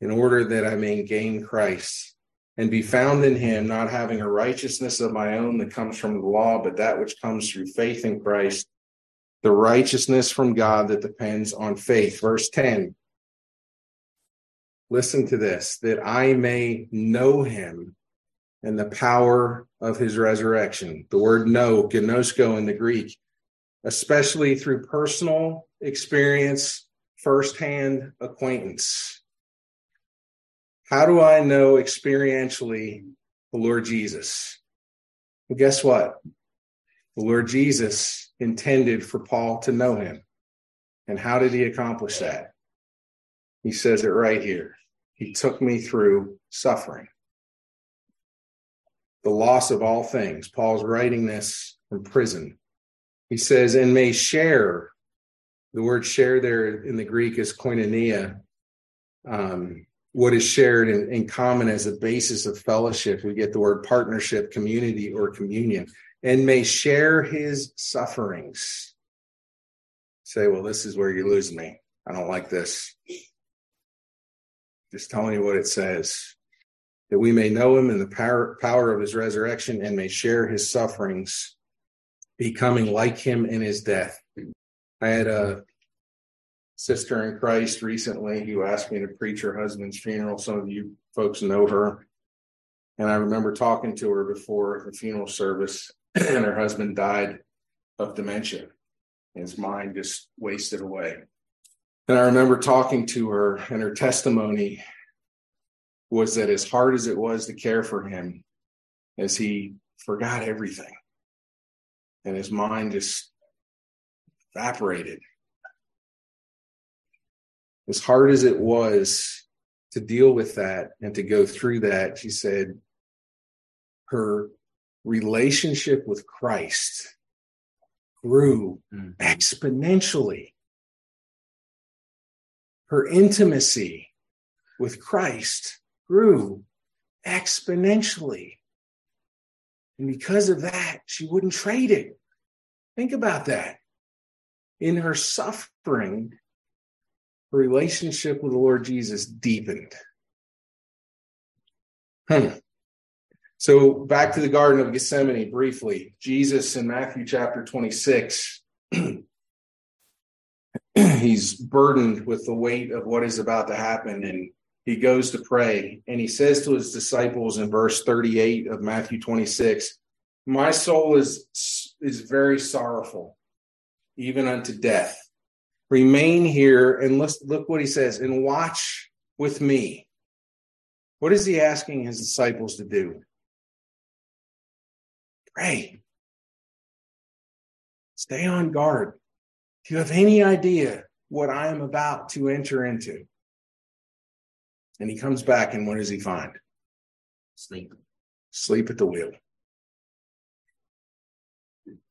in order that I may gain Christ and be found in him, not having a righteousness of my own that comes from the law, but that which comes through faith in Christ, the righteousness from God that depends on faith. Verse 10. Listen to this that I may know him and the power of his resurrection. The word know, gnosko in the Greek, especially through personal experience, firsthand acquaintance. How do I know experientially the Lord Jesus? Well, guess what? The Lord Jesus intended for Paul to know him. And how did he accomplish that? He says it right here. He took me through suffering, the loss of all things. Paul's writing this from prison. He says, and may share. The word share there in the Greek is koinonia. Um, what is shared in, in common as a basis of fellowship. We get the word partnership, community, or communion, and may share his sufferings. Say, well, this is where you lose me. I don't like this. Just telling you what it says that we may know him in the power, power of his resurrection and may share his sufferings, becoming like him in his death. I had a sister in Christ recently who asked me to preach her husband's funeral. Some of you folks know her. And I remember talking to her before the funeral service, [clears throat] and her husband died of dementia. His mind just wasted away. And I remember talking to her, and her testimony was that as hard as it was to care for him, as he forgot everything, and his mind just evaporated as hard as it was to deal with that and to go through that, she said her relationship with Christ grew mm-hmm. exponentially. Her intimacy with Christ grew exponentially. And because of that, she wouldn't trade it. Think about that. In her suffering, her relationship with the Lord Jesus deepened. Hmm. So back to the Garden of Gethsemane briefly. Jesus in Matthew chapter 26, [clears throat] he's burdened with the weight of what is about to happen and he goes to pray and he says to his disciples in verse 38 of Matthew 26, my soul is is very sorrowful even unto death remain here and let's look what he says and watch with me. What is he asking his disciples to do? Pray. Stay on guard. Do you have any idea what I am about to enter into? And he comes back, and what does he find? Sleep. Sleep at the wheel.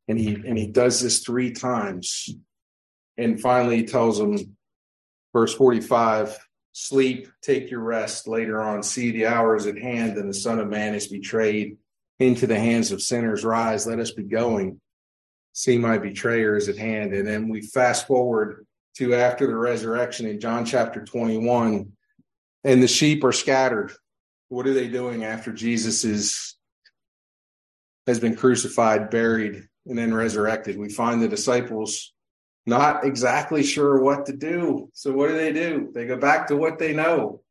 And he and he does this three times and finally, he tells them, verse 45 sleep, take your rest later on. See, the hour is at hand, and the Son of Man is betrayed into the hands of sinners. Rise, let us be going. See, my betrayer is at hand. And then we fast forward to after the resurrection in John chapter 21, and the sheep are scattered. What are they doing after Jesus is has been crucified, buried, and then resurrected? We find the disciples not exactly sure what to do. So what do they do? They go back to what they know.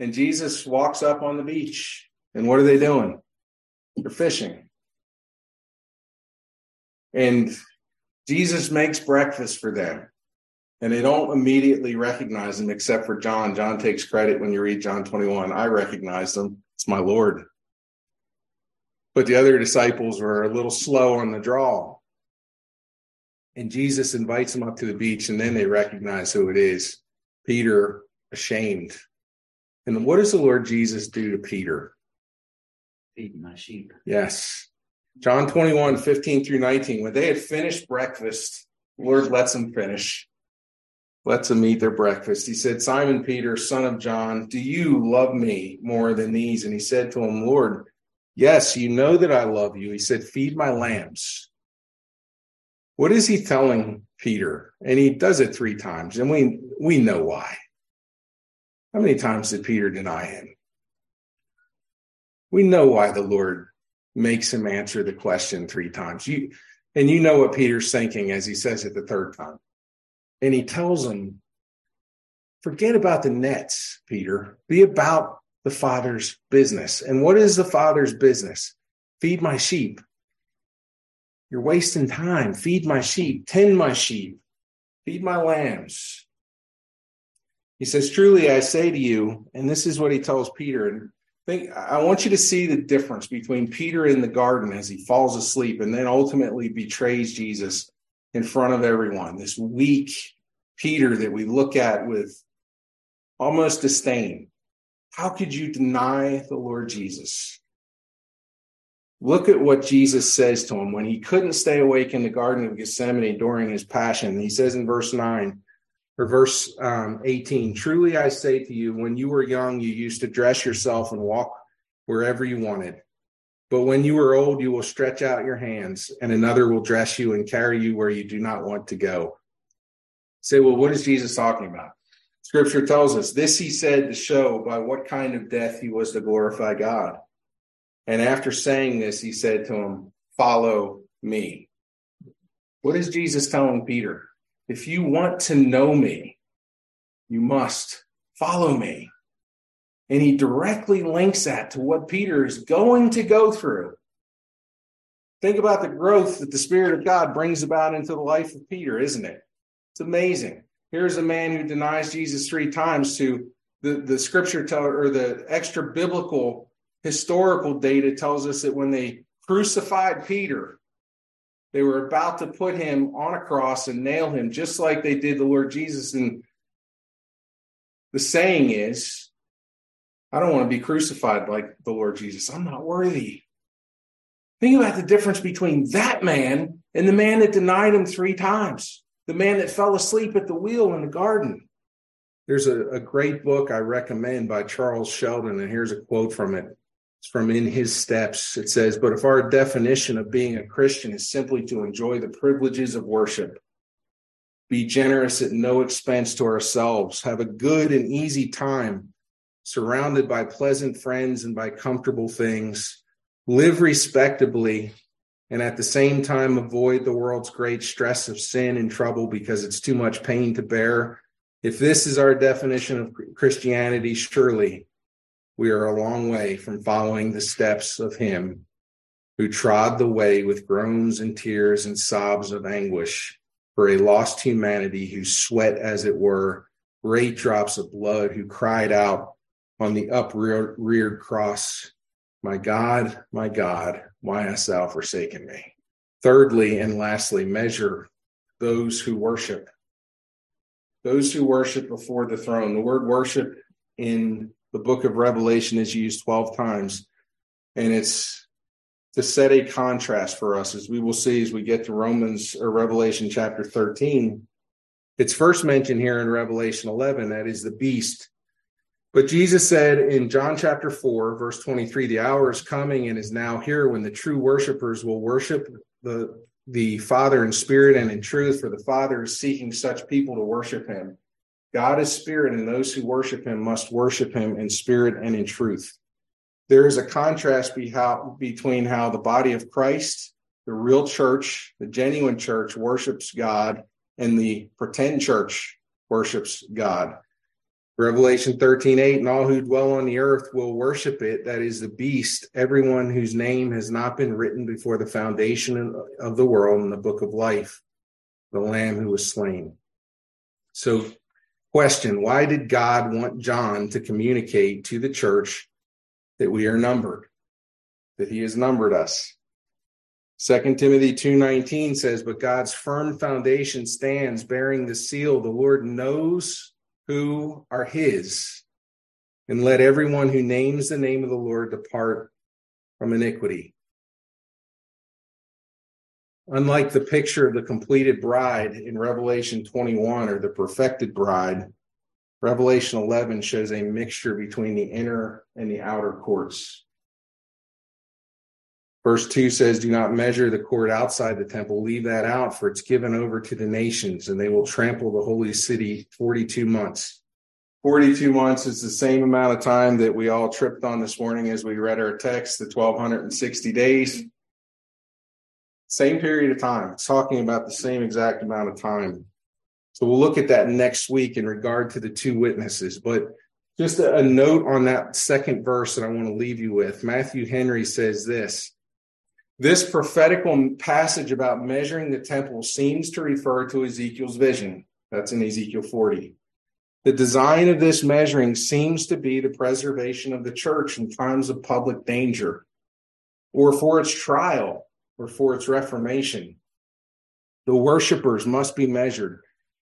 And Jesus walks up on the beach. And what are they doing? They're fishing. And Jesus makes breakfast for them. And they don't immediately recognize him except for John. John takes credit when you read John 21. I recognize him. It's my Lord. But the other disciples were a little slow on the draw and Jesus invites them up to the beach, and then they recognize who it is. Peter, ashamed. And what does the Lord Jesus do to Peter? Feed my sheep. Yes. John 21, 15 through 19. When they had finished breakfast, Lord lets them finish, lets them eat their breakfast. He said, Simon Peter, son of John, do you love me more than these? And he said to him, Lord, yes, you know that I love you. He said, Feed my lambs. What is he telling Peter? And he does it three times, and we we know why. How many times did Peter deny him? We know why the Lord makes him answer the question three times. You and you know what Peter's thinking as he says it the third time. And he tells him, forget about the nets, Peter. Be about the Father's business. And what is the Father's business? Feed my sheep. You're wasting time. Feed my sheep, tend my sheep, feed my lambs. He says, Truly I say to you, and this is what he tells Peter, and think I want you to see the difference between Peter in the garden as he falls asleep and then ultimately betrays Jesus in front of everyone. This weak Peter that we look at with almost disdain. How could you deny the Lord Jesus? Look at what Jesus says to him when he couldn't stay awake in the Garden of Gethsemane during his passion. He says in verse 9 or verse um, 18 Truly I say to you, when you were young, you used to dress yourself and walk wherever you wanted. But when you are old, you will stretch out your hands, and another will dress you and carry you where you do not want to go. Say, well, what is Jesus talking about? Scripture tells us this he said to show by what kind of death he was to glorify God. And after saying this, he said to him, Follow me. What is Jesus telling Peter? If you want to know me, you must follow me. And he directly links that to what Peter is going to go through. Think about the growth that the Spirit of God brings about into the life of Peter, isn't it? It's amazing. Here's a man who denies Jesus three times to the, the scripture tell or the extra biblical historical data tells us that when they crucified Peter, they were about to put him on a cross and nail him, just like they did the Lord Jesus. And the saying is, I don't want to be crucified like the Lord Jesus. I'm not worthy. Think about the difference between that man and the man that denied him three times, the man that fell asleep at the wheel in the garden. There's a, a great book I recommend by Charles Sheldon, and here's a quote from it. It's from In His Steps. It says, But if our definition of being a Christian is simply to enjoy the privileges of worship, be generous at no expense to ourselves, have a good and easy time, surrounded by pleasant friends and by comfortable things, live respectably, and at the same time avoid the world's great stress of sin and trouble because it's too much pain to bear. If this is our definition of Christianity, surely we are a long way from following the steps of him who trod the way with groans and tears and sobs of anguish for a lost humanity who sweat, as it were, great drops of blood, who cried out on the upreared cross, My God, my God, why hast thou forsaken me? Thirdly and lastly, measure those who worship. Those who worship before the throne. The word worship in the book of Revelation is used 12 times. And it's to set a contrast for us, as we will see as we get to Romans or Revelation chapter 13. It's first mentioned here in Revelation 11, that is the beast. But Jesus said in John chapter 4, verse 23, the hour is coming and is now here when the true worshipers will worship the, the Father in spirit and in truth, for the Father is seeking such people to worship him. God is spirit, and those who worship him must worship him in spirit and in truth. There is a contrast be how, between how the body of Christ, the real church, the genuine church, worships God, and the pretend church worships God. Revelation 13, 8, and all who dwell on the earth will worship it. That is the beast, everyone whose name has not been written before the foundation of the world in the book of life, the lamb who was slain. So Question Why did God want John to communicate to the church that we are numbered, that he has numbered us? 2 Timothy 2:19 says, "But God's firm foundation stands bearing the seal. The Lord knows who are his. And let everyone who names the name of the Lord depart from iniquity." Unlike the picture of the completed bride in Revelation 21 or the perfected bride, Revelation 11 shows a mixture between the inner and the outer courts. Verse 2 says, Do not measure the court outside the temple. Leave that out, for it's given over to the nations, and they will trample the holy city 42 months. 42 months is the same amount of time that we all tripped on this morning as we read our text, the 1260 days. Same period of time. It's talking about the same exact amount of time. So we'll look at that next week in regard to the two witnesses. But just a, a note on that second verse that I want to leave you with. Matthew Henry says this this prophetical passage about measuring the temple seems to refer to Ezekiel's vision. That's in Ezekiel 40. The design of this measuring seems to be the preservation of the church in times of public danger, or for its trial, or for its reformation. The worshippers must be measured,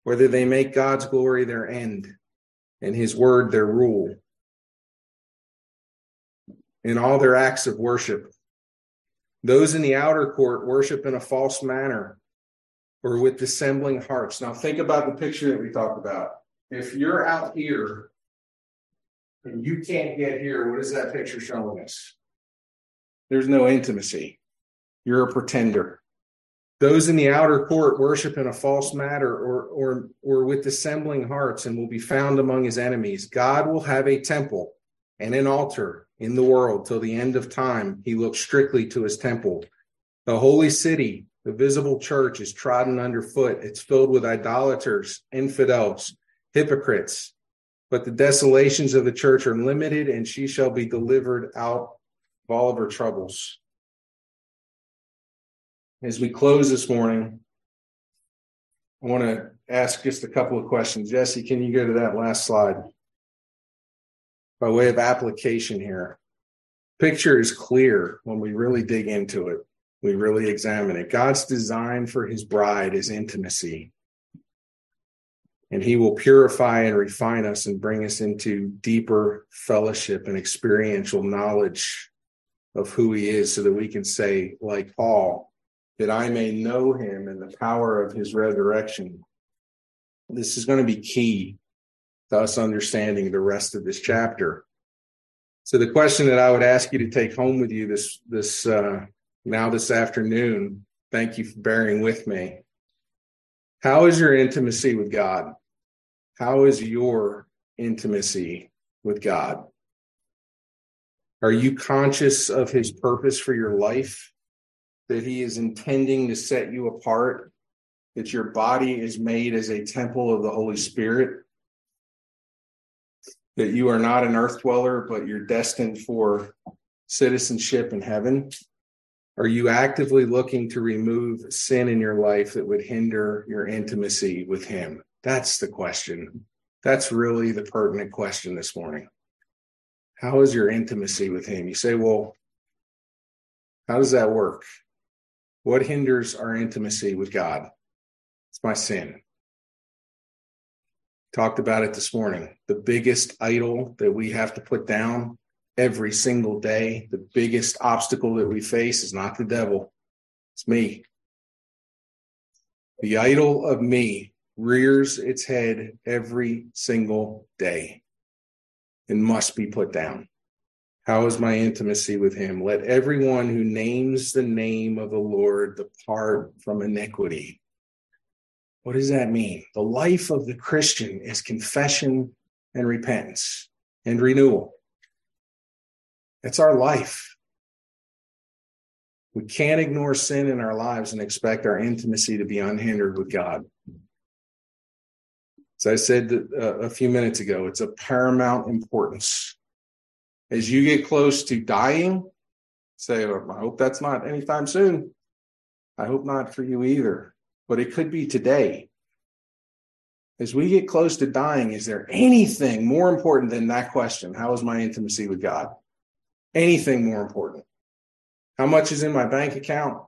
whether they make God's glory their end and his word their rule. In all their acts of worship, those in the outer court worship in a false manner or with dissembling hearts. Now, think about the picture that we talked about. If you're out here and you can't get here, what is that picture showing us? There's no intimacy. You're a pretender. Those in the outer court worship in a false matter or, or, or with dissembling hearts and will be found among his enemies. God will have a temple and an altar in the world till the end of time. He looks strictly to his temple. The holy city, the visible church, is trodden underfoot. It's filled with idolaters, infidels, hypocrites. But the desolations of the church are limited, and she shall be delivered out of all of her troubles. As we close this morning, I want to ask just a couple of questions. Jesse, can you go to that last slide? By way of application here. Picture is clear when we really dig into it. We really examine it. God's design for his bride is intimacy. And he will purify and refine us and bring us into deeper fellowship and experiential knowledge of who he is so that we can say, like Paul, that I may know him and the power of his resurrection. This is going to be key us understanding the rest of this chapter. So the question that I would ask you to take home with you this this uh, now this afternoon. Thank you for bearing with me. How is your intimacy with God? How is your intimacy with God? Are you conscious of his purpose for your life? That he is intending to set you apart? That your body is made as a temple of the Holy Spirit? That you are not an earth dweller, but you're destined for citizenship in heaven? Are you actively looking to remove sin in your life that would hinder your intimacy with Him? That's the question. That's really the pertinent question this morning. How is your intimacy with Him? You say, well, how does that work? What hinders our intimacy with God? It's my sin. Talked about it this morning. The biggest idol that we have to put down every single day, the biggest obstacle that we face is not the devil, it's me. The idol of me rears its head every single day and must be put down. How is my intimacy with him? Let everyone who names the name of the Lord depart from iniquity. What does that mean? The life of the Christian is confession and repentance and renewal. It's our life. We can't ignore sin in our lives and expect our intimacy to be unhindered with God. As I said uh, a few minutes ago, it's of paramount importance. As you get close to dying, say, oh, I hope that's not anytime soon. I hope not for you either but it could be today. As we get close to dying, is there anything more important than that question? How is my intimacy with God? Anything more important? How much is in my bank account?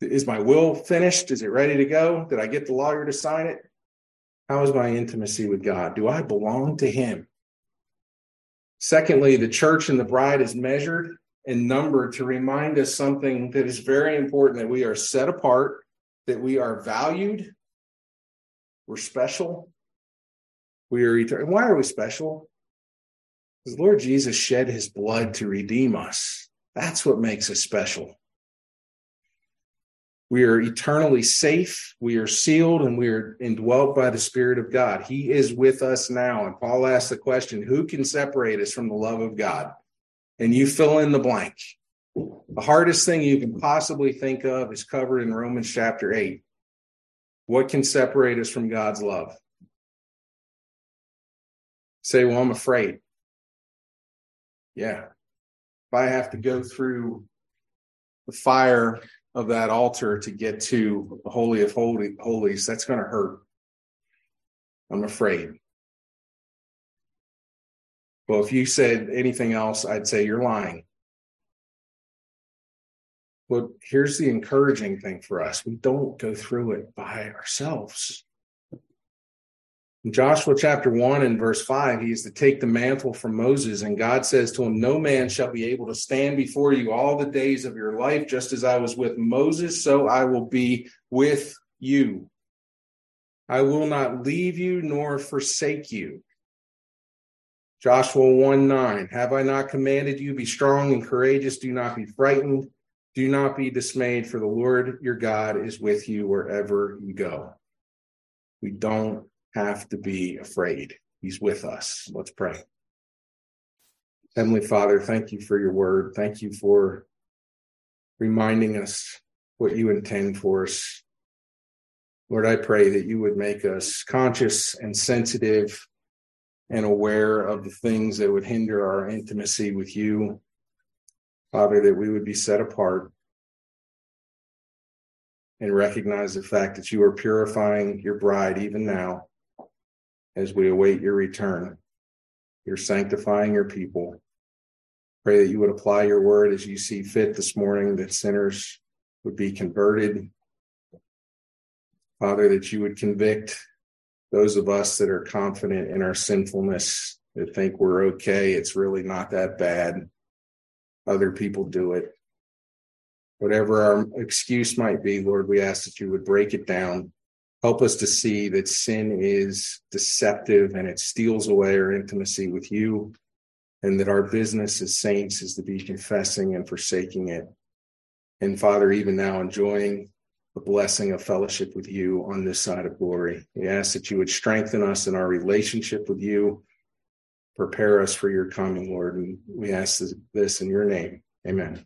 Is my will finished? Is it ready to go? Did I get the lawyer to sign it? How is my intimacy with God? Do I belong to Him? Secondly, the church and the bride is measured and numbered to remind us something that is very important that we are set apart, that we are valued, we're special, we are eternal. and Why are we special? Because Lord Jesus shed his blood to redeem us. That's what makes us special. We are eternally safe. We are sealed and we are indwelt by the Spirit of God. He is with us now. And Paul asks the question who can separate us from the love of God? And you fill in the blank. The hardest thing you can possibly think of is covered in Romans chapter 8. What can separate us from God's love? Say, well, I'm afraid. Yeah. If I have to go through the fire of that altar to get to the Holy of Holy, Holies, that's going to hurt. I'm afraid. Well, if you said anything else, I'd say you're lying. But here's the encouraging thing for us we don't go through it by ourselves. In Joshua chapter 1 and verse 5, he is to take the mantle from Moses, and God says to him, No man shall be able to stand before you all the days of your life, just as I was with Moses, so I will be with you. I will not leave you nor forsake you. Joshua 1 9, have I not commanded you, be strong and courageous, do not be frightened, do not be dismayed, for the Lord your God is with you wherever you go. We don't have to be afraid. He's with us. Let's pray. Heavenly Father, thank you for your word. Thank you for reminding us what you intend for us. Lord, I pray that you would make us conscious and sensitive and aware of the things that would hinder our intimacy with you. Father, that we would be set apart and recognize the fact that you are purifying your bride even now as we await your return. You're sanctifying your people. Pray that you would apply your word as you see fit this morning, that sinners would be converted. Father, that you would convict those of us that are confident in our sinfulness, that think we're okay. It's really not that bad. Other people do it. Whatever our excuse might be, Lord, we ask that you would break it down Help us to see that sin is deceptive and it steals away our intimacy with you, and that our business as saints is to be confessing and forsaking it. And Father, even now enjoying the blessing of fellowship with you on this side of glory. We ask that you would strengthen us in our relationship with you, prepare us for your coming, Lord. And we ask this in your name. Amen.